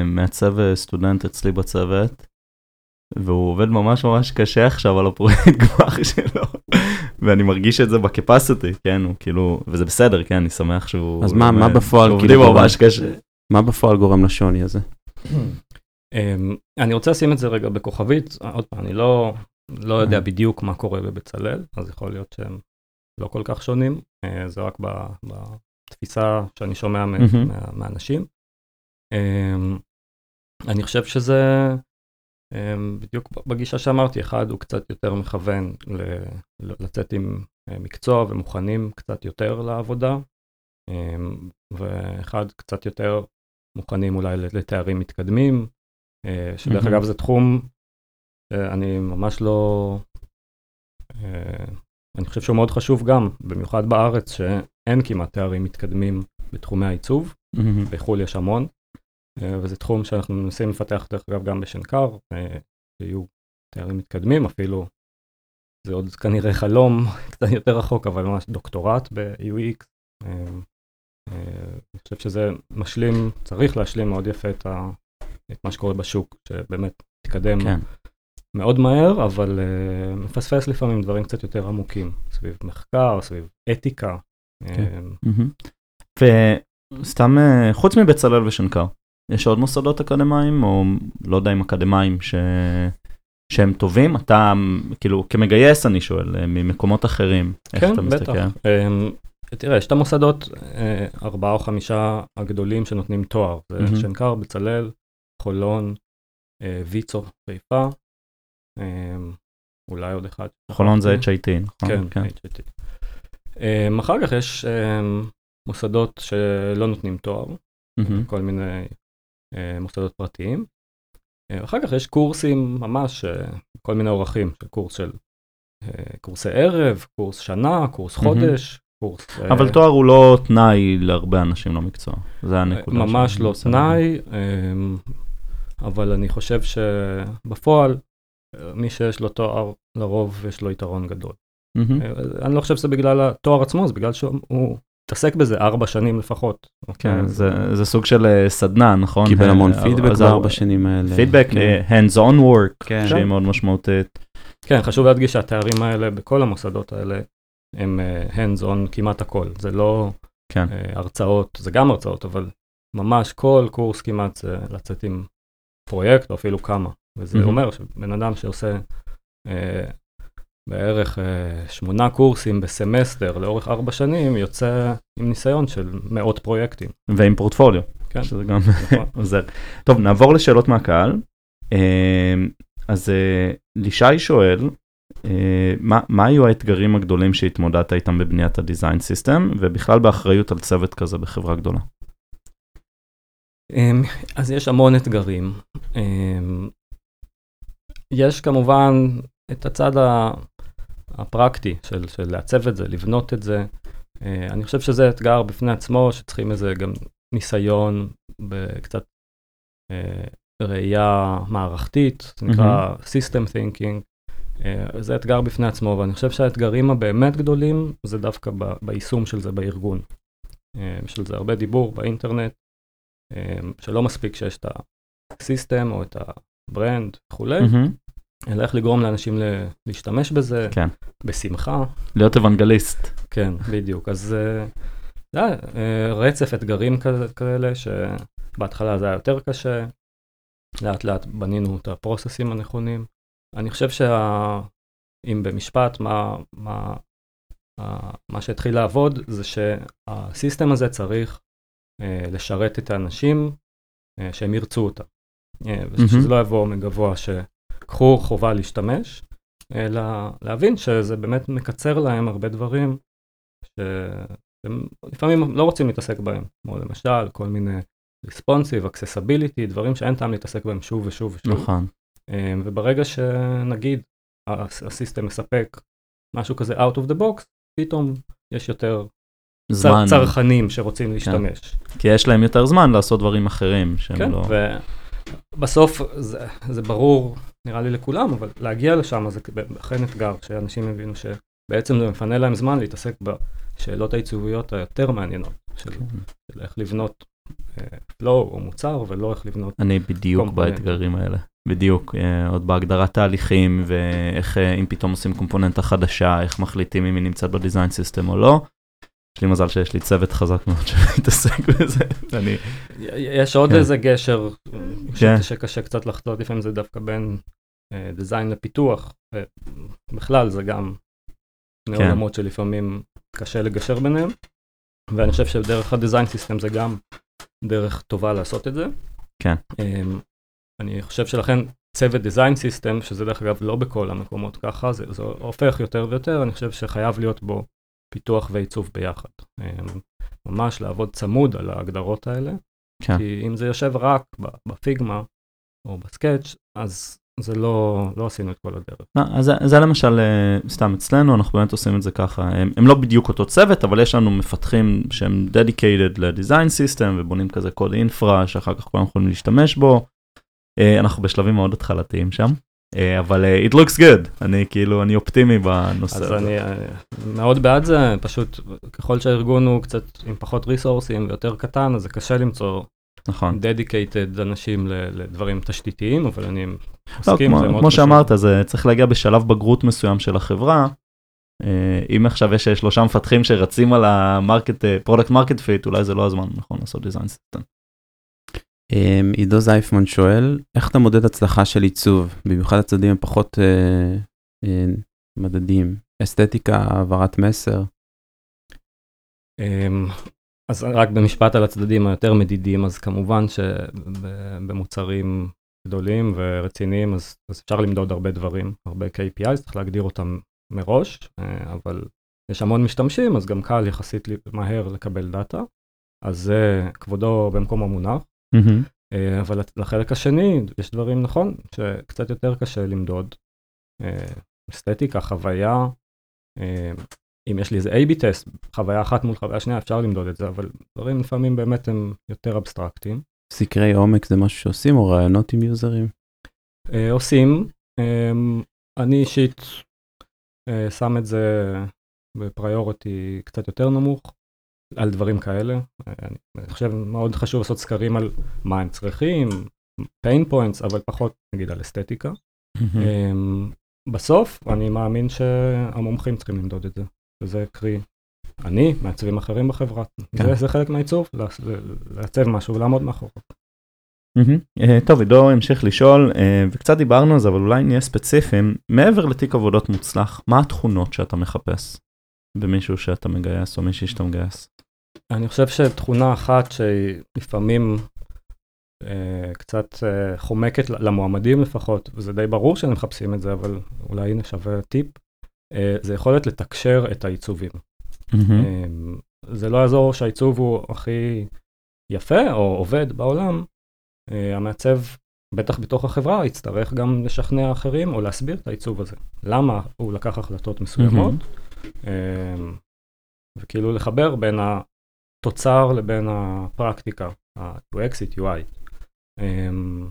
מעצב סטודנט אצלי בצוות, והוא עובד ממש ממש קשה עכשיו על הפרויקט גמר שלו, ואני מרגיש את זה בקפסיטי, כן, הוא כאילו, וזה בסדר, כן, אני שמח שהוא... אז מה- מה בפועל כאילו גורם? ממש קשה. מה בפועל גורם לשוני הזה? אמ, אני רוצה לשים את זה רגע בכוכבית, עוד פעם, אני לא, לא יודע אה. בדיוק מה קורה בבצלאל, אז יכול להיות שהם לא כל כך שונים, אה, זה רק ב- בתפיסה שאני שומע מ- מהמם. מה- מהאנשים. אמ, אני חושב שזה בדיוק בגישה שאמרתי, אחד הוא קצת יותר מכוון לצאת עם אה, מקצוע ומוכנים קצת יותר לעבודה, אמ, ואחד קצת יותר מוכנים אולי לתארים מתקדמים, אה, שדרך מהמם. אגב זה תחום שאני ממש לא, אה, אני חושב שהוא מאוד חשוב גם, במיוחד בארץ שאין כמעט תארים מתקדמים בתחומי העיצוב, מהמם. בחו"ל יש המון, אה, וזה תחום שאנחנו מנסים לפתח דרך אגב גם בשנקר, אה, שיהיו תארים מתקדמים, אפילו זה עוד כנראה חלום קצת יותר רחוק, אבל ממש דוקטורט ב-UX. אה, אה, אני חושב שזה משלים, צריך להשלים מאוד יפה את, ה, את מה שקורה בשוק, שבאמת מתקדם כן. מאוד מהר, אבל uh, מפספס לפעמים דברים קצת יותר עמוקים, סביב מחקר, סביב אתיקה. כן. אה, מהמם. וסתם, אה, חוץ מבצלאל ושנקר, יש עוד מוסדות אקדמיים, או לא יודע אם אקדמיים, ש... שהם טובים? אתה, כאילו, כמגייס אני שואל, אה, ממקומות אחרים, איך כן, אתה מסתכל? בטח. Um, תראה, יש את המוסדות, uh, ארבעה או חמישה הגדולים שנותנים תואר, זה מהמם. שנקר, בצלאל, חולון, uh, ויצו, חיפה, um, אולי עוד אחד. חולון זה שכחתי. HIT, נכון? כן, HIT. Um, אחר כך יש מוסדות שלא נותנים תואר, מהמם. כל מיני מוסדות פרטיים. Uh, אחר כך יש קורסים ממש, uh, כל מיני אורחים, של קורס של קורסי ערב, קורס שנה, קורס חודש, קורס... אבל תואר הוא לא תנאי להרבה אנשים למקצוע, זה הנקודה. ממש לא תנאי, אבל אני חושב שבפועל, מי שיש לו תואר, לרוב יש לו יתרון גדול. אני לא חושב שזה בגלל התואר עצמו, זה בגלל שהוא מתעסק בזה ארבע שנים לפחות. כן, זה סוג של סדנה, נכון? קיבל המון פידבק בארבע שנים האלה. פידבק, hands on work, שהיא מאוד משמעותית. כן, חשוב להדגיש שהתארים האלה בכל המוסדות האלה הם hands on כמעט הכל, זה לא כן. הרצאות, זה גם הרצאות, אבל ממש כל קורס כמעט זה לצאת עם פרויקט או אפילו כמה, וזה mm-hmm. אומר שבן אדם שעושה אה, בערך אה, שמונה קורסים בסמסטר לאורך ארבע שנים, יוצא עם ניסיון של מאות פרויקטים. ועם פורטפוליו, כן. שזה גם נכון. עוזר. טוב, נעבור לשאלות מהקהל. אה, אז אה, לישי שואל, מה, מה היו האתגרים הגדולים שהתמודדת איתם בבניית הדיזיין סיסטם, ובכלל באחריות על צוות כזה בחברה גדולה? אמ, אז יש המון אתגרים. אמ, יש כמובן את הצד הפרקטי של, של לעצב את זה, לבנות את זה. אה, אני חושב שזה אתגר בפני עצמו, שצריכים איזה גם ניסיון בקצת אה, ראייה מערכתית, זה נקרא mm-hmm. System Thinking. אה, זה אתגר בפני עצמו, ואני חושב שהאתגרים הבאמת גדולים זה דווקא ב- ביישום של זה בארגון. יש על זה הרבה דיבור באינטרנט, שלא מספיק שיש את ה system או את ה brand וכולי, mm-hmm. אלא איך לגרום לאנשים להשתמש בזה, כן. בשמחה. להיות אוונגליסט. כן, בדיוק. אז זה היה רצף אתגרים כאלה, שבהתחלה זה היה יותר קשה, לאט לאט בנינו את הפרוססים הנכונים. אני חושב שאם במשפט, מה, מה, מה שהתחיל לעבוד זה שהסיסטם הזה צריך לשרת את האנשים שהם ירצו אותה. ושזה לא יבוא מגבוה שקחו חובה להשתמש, אלא להבין שזה באמת מקצר להם הרבה דברים שהם לפעמים לא רוצים להתעסק בהם, כמו למשל כל מיני responsive, accessibility, דברים שאין טעם להתעסק בהם שוב ושוב ושוב. נכון. וברגע שנגיד הסיסטם מספק משהו כזה out of the box, פתאום יש יותר זמן. צרכנים שרוצים כן. להשתמש. כן. כי יש להם יותר זמן לעשות דברים אחרים שהם כן, לא... ובסוף זה, זה ברור, נראה לי לכולם, אבל להגיע לשם זה אכן אתגר, שאנשים הבינו שבעצם זה מפנה להם זמן להתעסק בשאלות העיצוביות היותר מעניינות, של, כן. של איך לבנות פלואו או מוצר, ולא איך לבנות... אני בדיוק קומפוננט. באתגרים האלה. בדיוק, עוד בהגדרת תהליכים, ואיך אם פתאום עושים קומפוננטה חדשה, איך מחליטים אם היא נמצאת בדיזיין סיסטם או לא. יש לי מזל שיש לי צוות חזק מאוד שמתעסק בזה. אני... יש עוד כן. איזה גשר כן. שקשה קצת לחצות, לפעמים זה דווקא בין design לפיתוח, בכלל זה גם שני כן. עולמות שלפעמים קשה לגשר ביניהם, ואני חושב שדרך ה design system זה גם דרך טובה לעשות את זה. כן. אני חושב שלכן צוות design system, שזה דרך אגב לא בכל המקומות ככה, זה, זה הופך יותר ויותר, אני חושב שחייב להיות בו פיתוח ועיצוב ביחד. ממש לעבוד צמוד על ההגדרות האלה, כן. כי אם זה יושב רק בפיגמה או בסקאץ', אז זה לא, לא עשינו את כל הדרך. לא, אז זה, זה למשל, סתם אצלנו, אנחנו באמת עושים את זה ככה, הם, הם לא בדיוק אותו צוות, אבל יש לנו מפתחים שהם dedicated ל-design system ובונים כזה קוד אינפרה שאחר כך כולם יכולים להשתמש בו. אנחנו בשלבים מאוד התחלתיים שם. אבל it looks good, אני כאילו, אני אופטימי בנושא הזה. אז אני מאוד בעד זה, פשוט ככל שהארגון הוא קצת עם פחות ריסורסים ויותר קטן, אז זה קשה למצוא נכון. dedicated אנשים לדברים תשתיתיים, אבל אני לא, מסכים, כמו, זה מאוד כמו שאמרת, זה צריך להגיע בשלב בגרות מסוים של החברה. אם עכשיו יש שלושה מפתחים שרצים על ה market, product market fit, אולי זה לא הזמן נכון לעשות design system. עידו זייפמן שואל, איך אתה מודד הצלחה של עיצוב, במיוחד הצדדים הם פחות אה, אה, מדדים, אסתטיקה, העברת מסר? אז רק במשפט על הצדדים היותר מדידים, אז כמובן שבמוצרים גדולים ורציניים, אז, אז אפשר למדוד הרבה דברים, הרבה KPI, צריך להגדיר אותם מראש, אה, אבל יש המון משתמשים, אז גם קל יחסית מהר לקבל דאטה, אז זה כבודו במקום המונח. Mm-hmm. אבל לחלק השני יש דברים נכון שקצת יותר קשה למדוד. אסתטיקה, חוויה, אה, אם יש לי איזה A-B טסט, חוויה אחת מול חוויה שנייה, אפשר למדוד את זה, אבל דברים לפעמים באמת הם יותר אבסטרקטיים. סקרי עומק זה משהו שעושים, או רעיונות עם יוזרים? אה, עושים, אה, אני אישית אה, שם את זה בפריוריטי קצת יותר נמוך, על דברים כאלה. אני חושב מאוד חשוב לעשות סקרים על מה הם צריכים, pain points, אבל פחות נגיד על אסתטיקה. אמ, בסוף אני מאמין שהמומחים צריכים למדוד את זה, וזה קרי אני, מעצבים אחרים בחברה. כן. זה, זה חלק מהעיצוב, לעצ- לעצב משהו ולעמוד מאחוריו. מהמם. אה, טוב, עידו המשיך לשאול, אה, וקצת דיברנו על זה, אבל אולי נהיה ספציפיים. מעבר לתיק עבודות מוצלח, מה התכונות שאתה מחפש במישהו שאתה מגייס או מישהי שאתה מגייס? אני חושב שתכונה אחת שהיא לפעמים אה, קצת אה, חומקת למועמדים לפחות, וזה די ברור שהם מחפשים את זה, אבל אולי הנה שווה טיפ, אה, זה יכולת לתקשר את העיצובים. מהמם. אמ, זה לא יעזור שהעיצוב הוא הכי יפה או עובד בעולם, אה, המעצב, בטח בתוך החברה, יצטרך גם לשכנע אחרים או להסביר את העיצוב הזה. למה הוא לקח החלטות מסוימות, אמ, וכאילו לחבר בין התוצר לבין הפרקטיקה, ה-UX, UI. אמ,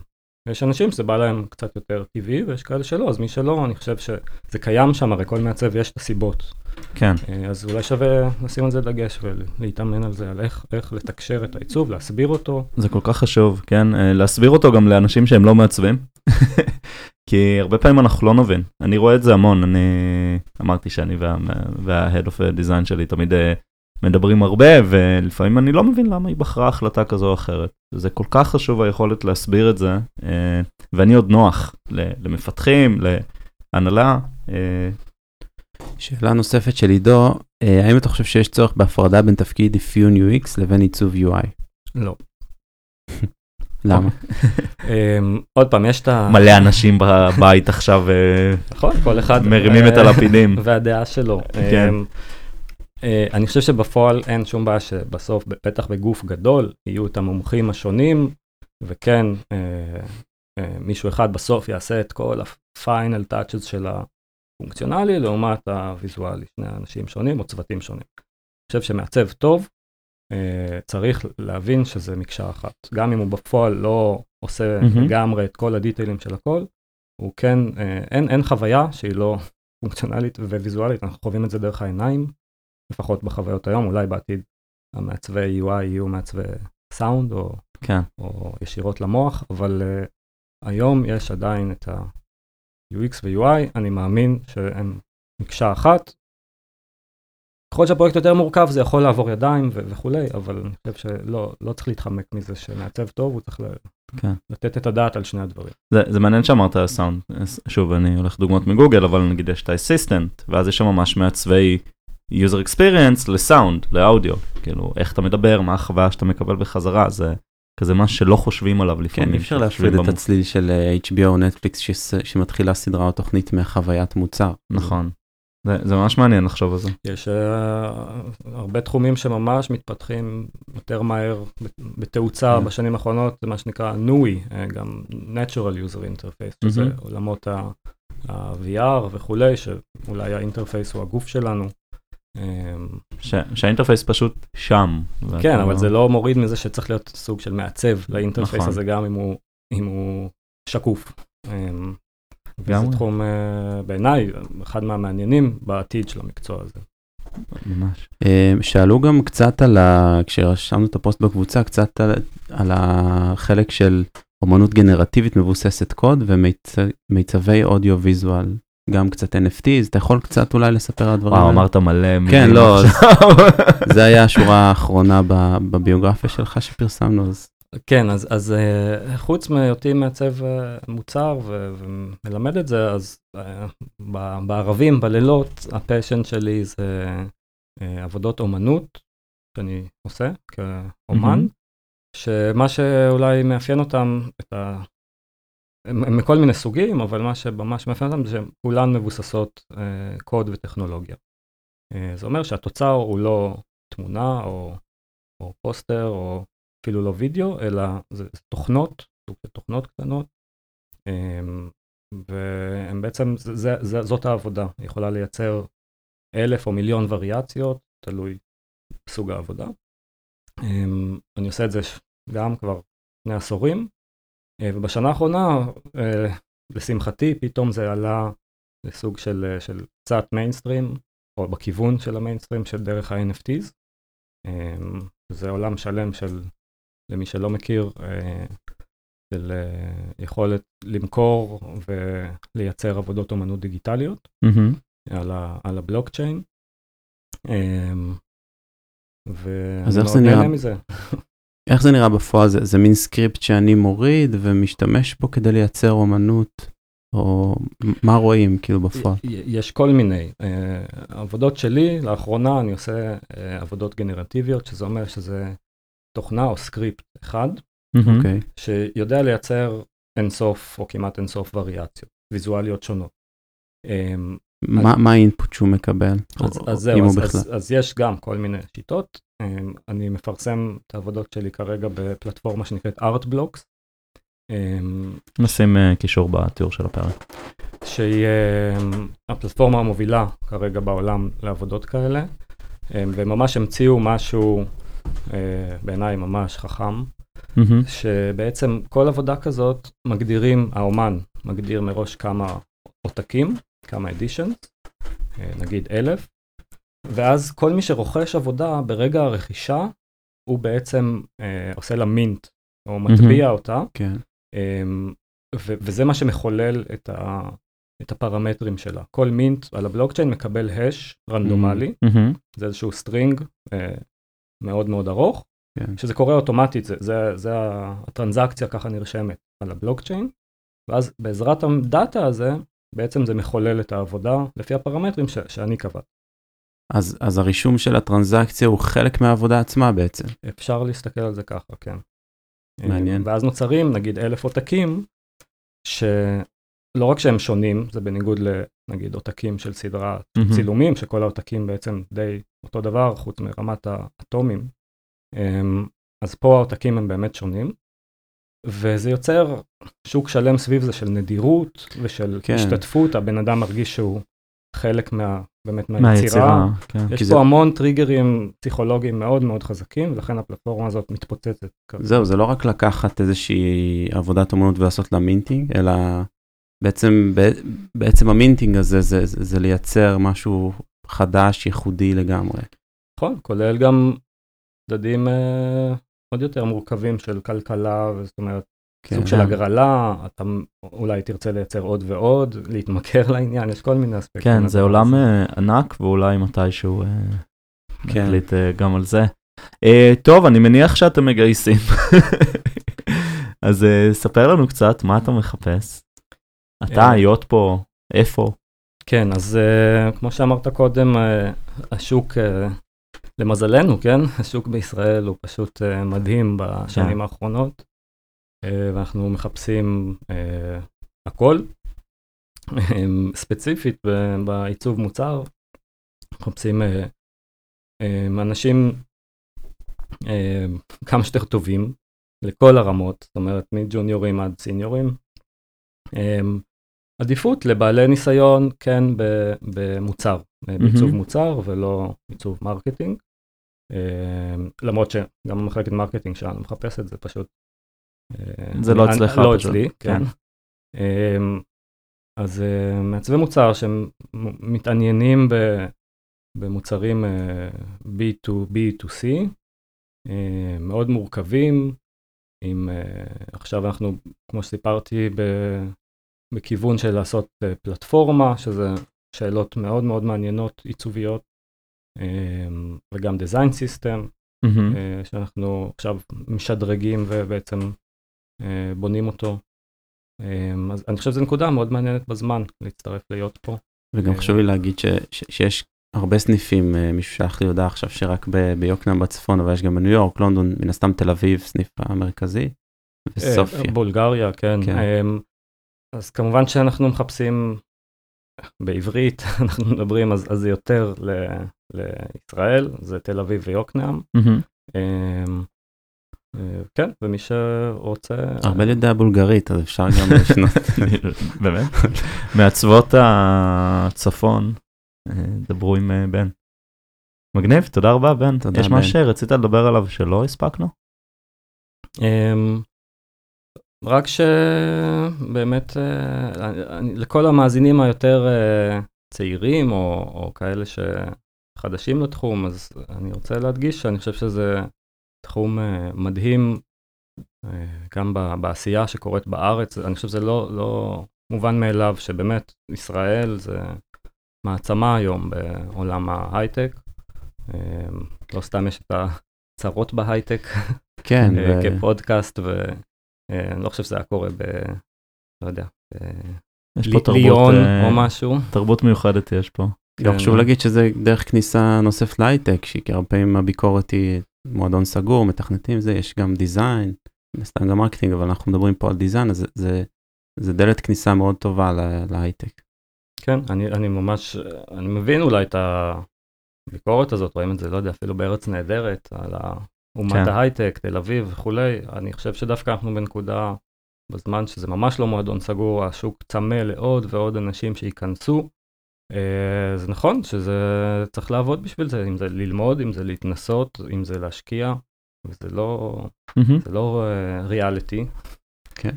יש אנשים שזה בא להם קצת יותר טבעי, ויש כאלה שלא, אז מי שלא, אני חושב שזה קיים שם, הרי כל מעצב יש את הסיבות. כן, אה, אז אולי שווה לשים על זה דגש ולהתאמן על זה, על איך, איך לתקשר את העיצוב, להסביר אותו. זה כל כך חשוב, כן? אה, להסביר אותו גם לאנשים שהם לא מעצבים. כי הרבה פעמים אנחנו לא נבין. אני רואה את זה המון, אני אמרתי שאני וה- וה-Head of Design שלי תמיד אה, מדברים הרבה, ולפעמים אני לא מבין למה היא בחרה החלטה כזו או אחרת. זה כל כך חשוב היכולת להסביר את זה, אה, ואני עוד נוח ל- למפתחים, להנהלה. אה, שאלה נוספת של עידו, אה, האם אתה חושב שיש צורך בהפרדה בין תפקיד אפיון UX לבין עיצוב UI? לא. למה? אמ, עוד פעם, יש את ה... מלא אנשים בבית עכשיו נכון, כל אחד... מרימים את הלפידים. והדעה שלו. כן. אה, אני חושב שבפועל אין שום בעיה שבסוף, בטח בגוף גדול, יהיו את המומחים השונים, וכן, אה, אה, מישהו אחד בסוף יעשה את כל ה-final touches של הפונקציונלי, לעומת הוויזואלי, שני אנשים שונים או צוותים שונים. אני חושב שמעצב טוב, אה, צריך להבין שזה מקשה אחת. גם אם הוא בפועל לא עושה. לגמרי את כל הדיטיילים של הכל, הוא כן, אה, אין, אין חוויה שהיא לא פונקציונלית וויזואלית, אנחנו חווים את זה דרך העיניים, לפחות בחוויות היום, אולי בעתיד המעצבי UI יהיו מעצבי סאונד או, כן. או ישירות למוח, אבל uh, היום יש עדיין את ה-UX ו-UI, אני מאמין שהם מקשה אחת. ככל שהפרויקט יותר מורכב זה יכול לעבור ידיים ו- וכולי, אבל אני חושב שלא לא צריך להתחמק מזה שמעצב טוב, הוא צריך ל- כן. לתת את הדעת על שני הדברים. זה, זה מעניין שאמרת סאונד, שוב אני הולך דוגמאות מגוגל אבל נגיד יש את האסיסטנט ואז יש שם ממש מעצבי user experience לסאונד, לאודיו, כאילו איך אתה מדבר, מה החוויה שאתה מקבל בחזרה, זה כזה משהו שלא חושבים עליו לפעמים. כן, אי אפשר להפריד את הצליל של אה, HBO או נטפליקס שס- שמתחילה סדרה או תוכנית מחוויית מוצר. נכון, זה, זה ממש מעניין לחשוב על זה. יש uh, הרבה תחומים שממש מתפתחים יותר מהר בתאוצה כן. בשנים האחרונות, זה מה שנקרא NUI, uh, גם Natural User Interface, שזה מהמם. עולמות ה-VR וכולי, שאולי ה interface הוא הגוף שלנו. אמ, שה interface פשוט שם. כן, אבל זה לא מוריד מזה שצריך להיות סוג של מעצב ל interface נכון. הזה, גם אם הוא, שקוף. אמ, וזה. תחום אה, בעיניי אחד מהמעניינים בעתיד של המקצוע הזה. ממש. אה, שאלו גם קצת על ה... כשרשמנו את הפוסט בקבוצה, קצת על, על החלק של אומנות גנרטיבית מבוססת קוד ומיצבי אודיו ויזואל, גם קצת NFTs, אתה יכול קצת אולי לספר על הדברים וואו, האלה? אמרת מלא מילים. כן, לא. זה היה השורה האחרונה ב- בביוגרפיה שלך שפרסמנו, אז כן, אז, אז uh, חוץ מהיותי מעצב uh, מוצר ו- ומלמד את זה, אז uh, ב- בערבים, בלילות, הפשן שלי זה uh, עבודות אומנות שאני עושה כאומן, מהמם. שמה שאולי מאפיין אותם, את ה... הם מכל מיני סוגים, אבל מה שממש מאפיין אותם זה שהן כולן מבוססות uh, קוד וטכנולוגיה. Uh, זה אומר שהתוצר הוא לא תמונה או, או פוסטר או אפילו לא וידאו, אלא זה, זה תוכנות, סוג של תוכנות קטנות, um, והם בעצם, זה, זה, זאת העבודה, היא יכולה לייצר אלף או מיליון וריאציות, תלוי בסוג העבודה. אני עושה את זה גם כבר שני עשורים, אה, ובשנה האחרונה, אה, לשמחתי, פתאום זה עלה לסוג של, אה, של קצת מיינסטרים, או בכיוון של המיינסטרים של דרך ה-NFTs. אמ, זה עולם שלם של, למי שלא מכיר, של יכולת למכור ולייצר עבודות אומנות דיגיטליות mm-hmm. על, ה, על הבלוקצ'יין. אמ, אז איך זה נראה? מזה. איך זה נראה בפועל? זה, זה מין script שאני מוריד ומשתמש בו כדי לייצר אומנות? או מה רואים כאילו בפועל? יש כל מיני. Uh, עבודות שלי, לאחרונה אני עושה uh, עבודות גנרטיביות, שזה אומר שזה תוכנה או סקריפט אחד, okay. שיודע לייצר אינסוף או כמעט אינסוף וריאציות, ויזואליות שונות. Um, מה האינפוט שהוא מקבל? אז, אז זהו, אז, אז, אז יש גם כל מיני שיטות. אמ, אני מפרסם את העבודות שלי כרגע בפלטפורמה שנקראת ArtBlocks. אמ, נשים אה, קישור בתיאור של הפרק. שהיא אמ, הפלטפורמה המובילה כרגע בעולם לעבודות כאלה, וממש המציאו משהו אה, בעיניי ממש חכם, mm-hmm. שבעצם כל עבודה כזאת מגדירים, האומן מגדיר מראש כמה עותקים, כמה אדישנס, אה, נגיד אלף, ואז כל מי שרוכש עבודה ברגע הרכישה, הוא בעצם אה, עושה לה mint, או מטביע mm-hmm. אותה, כן. אה, ו- וזה מה שמחולל את, ה- את הפרמטרים שלה. כל mint על הבלוקצ'יין מקבל hash רנדומלי, mm-hmm. זה איזשהו string אה, מאוד מאוד ארוך, כן. שזה קורה אוטומטית, זה, זה, זה הטרנזקציה ככה נרשמת על הבלוקצ'יין, ואז בעזרת ה data הזה, בעצם זה מחולל את העבודה לפי הפרמטרים ש- שאני קבעתי. אז, אז הרישום של הטרנזקציה הוא חלק מהעבודה עצמה בעצם. אפשר להסתכל על זה ככה, כן. מעניין. ואז נוצרים נגיד אלף עותקים, שלא רק שהם שונים, זה בניגוד לנגיד עותקים של סדרת mm-hmm. צילומים, שכל העותקים בעצם די אותו דבר, חוץ מרמת האטומים. אמ, אז פה העותקים הם באמת שונים. וזה יוצר שוק שלם סביב זה של נדירות ושל כן. השתתפות, הבן אדם מרגיש שהוא חלק מה, באמת מהיצירה. מהיצירה כן. יש פה זה... המון טריגרים פסיכולוגיים מאוד מאוד חזקים, ולכן הפלטפורמה הזאת מתפוצצת. זהו, זה לא רק לקחת איזושהי עבודת אמנות ולעשות לה minting, אלא בעצם, בעצם ה minting הזה זה, זה, זה לייצר משהו חדש, ייחודי לגמרי. נכון, כולל גם צדדים אה, עוד יותר מורכבים של כלכלה, זאת אומרת, כן, סוג של הגרלה, אתה אולי תרצה לייצר עוד ועוד, להתמכר לעניין, יש כל מיני אספקטים. כן, זה עולם uh, ענק, ואולי מתישהו uh, כן. נחליט uh, גם על זה. טוב, אני מניח שאתם מגייסים. אז ספר לנו קצת, מה אתה מחפש? אתה, היות פה, איפה? כן, אז כמו שאמרת קודם, השוק למזלנו, כן, השוק בישראל הוא פשוט uh, מדהים בשנים yeah. האחרונות, אה, ואנחנו מחפשים אה, הכל. ספציפית בעיצוב מוצר, מחפשים אה, אה, אנשים אה, כמה שיותר טובים לכל הרמות, זאת אומרת מג'וניורים עד סיניורים. אמ, עדיפות לבעלי ניסיון, כן, במוצר, בעיצוב אהמ. מוצר ולא עיצוב marketing. אמ, למרות שגם המחלקת marketing שלנו מחפש את זה פשוט. אה, זה לא אצלך לא אצלי, כן. כן. אז אה, מעצבי מוצר שמתעניינים במוצרים B2B2C, אה, מאוד מורכבים, עם, עכשיו אנחנו, כמו שסיפרתי, בכיוון של לעשות פלטפורמה, שזה שאלות מאוד מאוד מעניינות, עיצוביות, אמ, וגם design system, mm-hmm. שאנחנו עכשיו משדרגים ובעצם אה, בונים אותו. אמ, אז אני חושב שזו נקודה מאוד מעניינת בזמן להצטרף להיות פה. וגם חשוב לי להגיד ש, ש, שיש הרבה סניפים, מישהו שלח לי הודעה עכשיו שרק ב, ביוקנעם בצפון, אבל יש גם בניו יורק, לונדון, מן הסתם תל אביב, סניף המרכזי, וסופיה. בולגריה, כן. כן. אמ, אז כמובן שאנחנו מחפשים בעברית, אנחנו מדברים, אז, אז זה יותר ל, לישראל, זה תל אביב ויוקנעם. Mm-hmm. אה, כן, ומי שרוצה... ארבל יודע בולגרית, אז אפשר גם לשנות. באמת? מעצבות הצפון, אה, דברו עם אה, בן. מגניב, תודה רבה בן. יש. מה שרצית לדבר עליו שלא הספקנו? רק שבאמת אה, לכל המאזינים היותר אה, צעירים או, או כאלה שחדשים לתחום, אז אני רוצה להדגיש שאני חושב שזה תחום אה, מדהים, גם בעשייה שקורית בארץ, אני חושב שזה לא, לא מובן מאליו שבאמת ישראל זה מעצמה היום בעולם ההייטק. לא סתם יש את הצרות בהייטק. כן, ו- כפודקאסט, ואני לא חושב שזה היה קורה ב... לא יודע, יש פה תרבות, בליון אה, או משהו. תרבות מיוחדת יש פה. גם כן. חשוב להגיד שזה דרך כניסה נוספת להייטק, כי הרבה פעמים הביקורת היא מועדון סגור, מתכנתים זה, יש גם design, מן הסתם גם marketing, אבל אנחנו מדברים פה על design, אז זה, זה, זה דלת כניסה מאוד טובה לה- להייטק. כן, אני, אני ממש, אני מבין אולי את הביקורת הזאת, רואים את זה, לא יודע, אפילו בארץ נהדרת, על אומת כן. ההייטק, תל אביב וכולי, אני חושב שדווקא אנחנו בנקודה, בזמן שזה ממש לא מועדון סגור, השוק צמא לעוד ועוד אנשים שייכנסו. אה, זה נכון שזה צריך לעבוד בשביל זה, אם זה ללמוד, אם זה להתנסות, אם זה להשקיע, וזה לא, מהמם. זה לא ריאליטי. כן.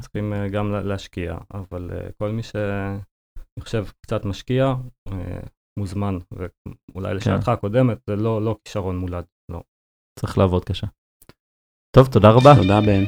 צריכים אה, גם לה- להשקיע, אבל אה, כל מי שאני חושב קצת משקיע, אה, מוזמן, ואולי לשאלתך הקודמת, זה לא, לא כישרון מולד. צריך לעבוד קשה. טוב, תודה רבה. תודה בן.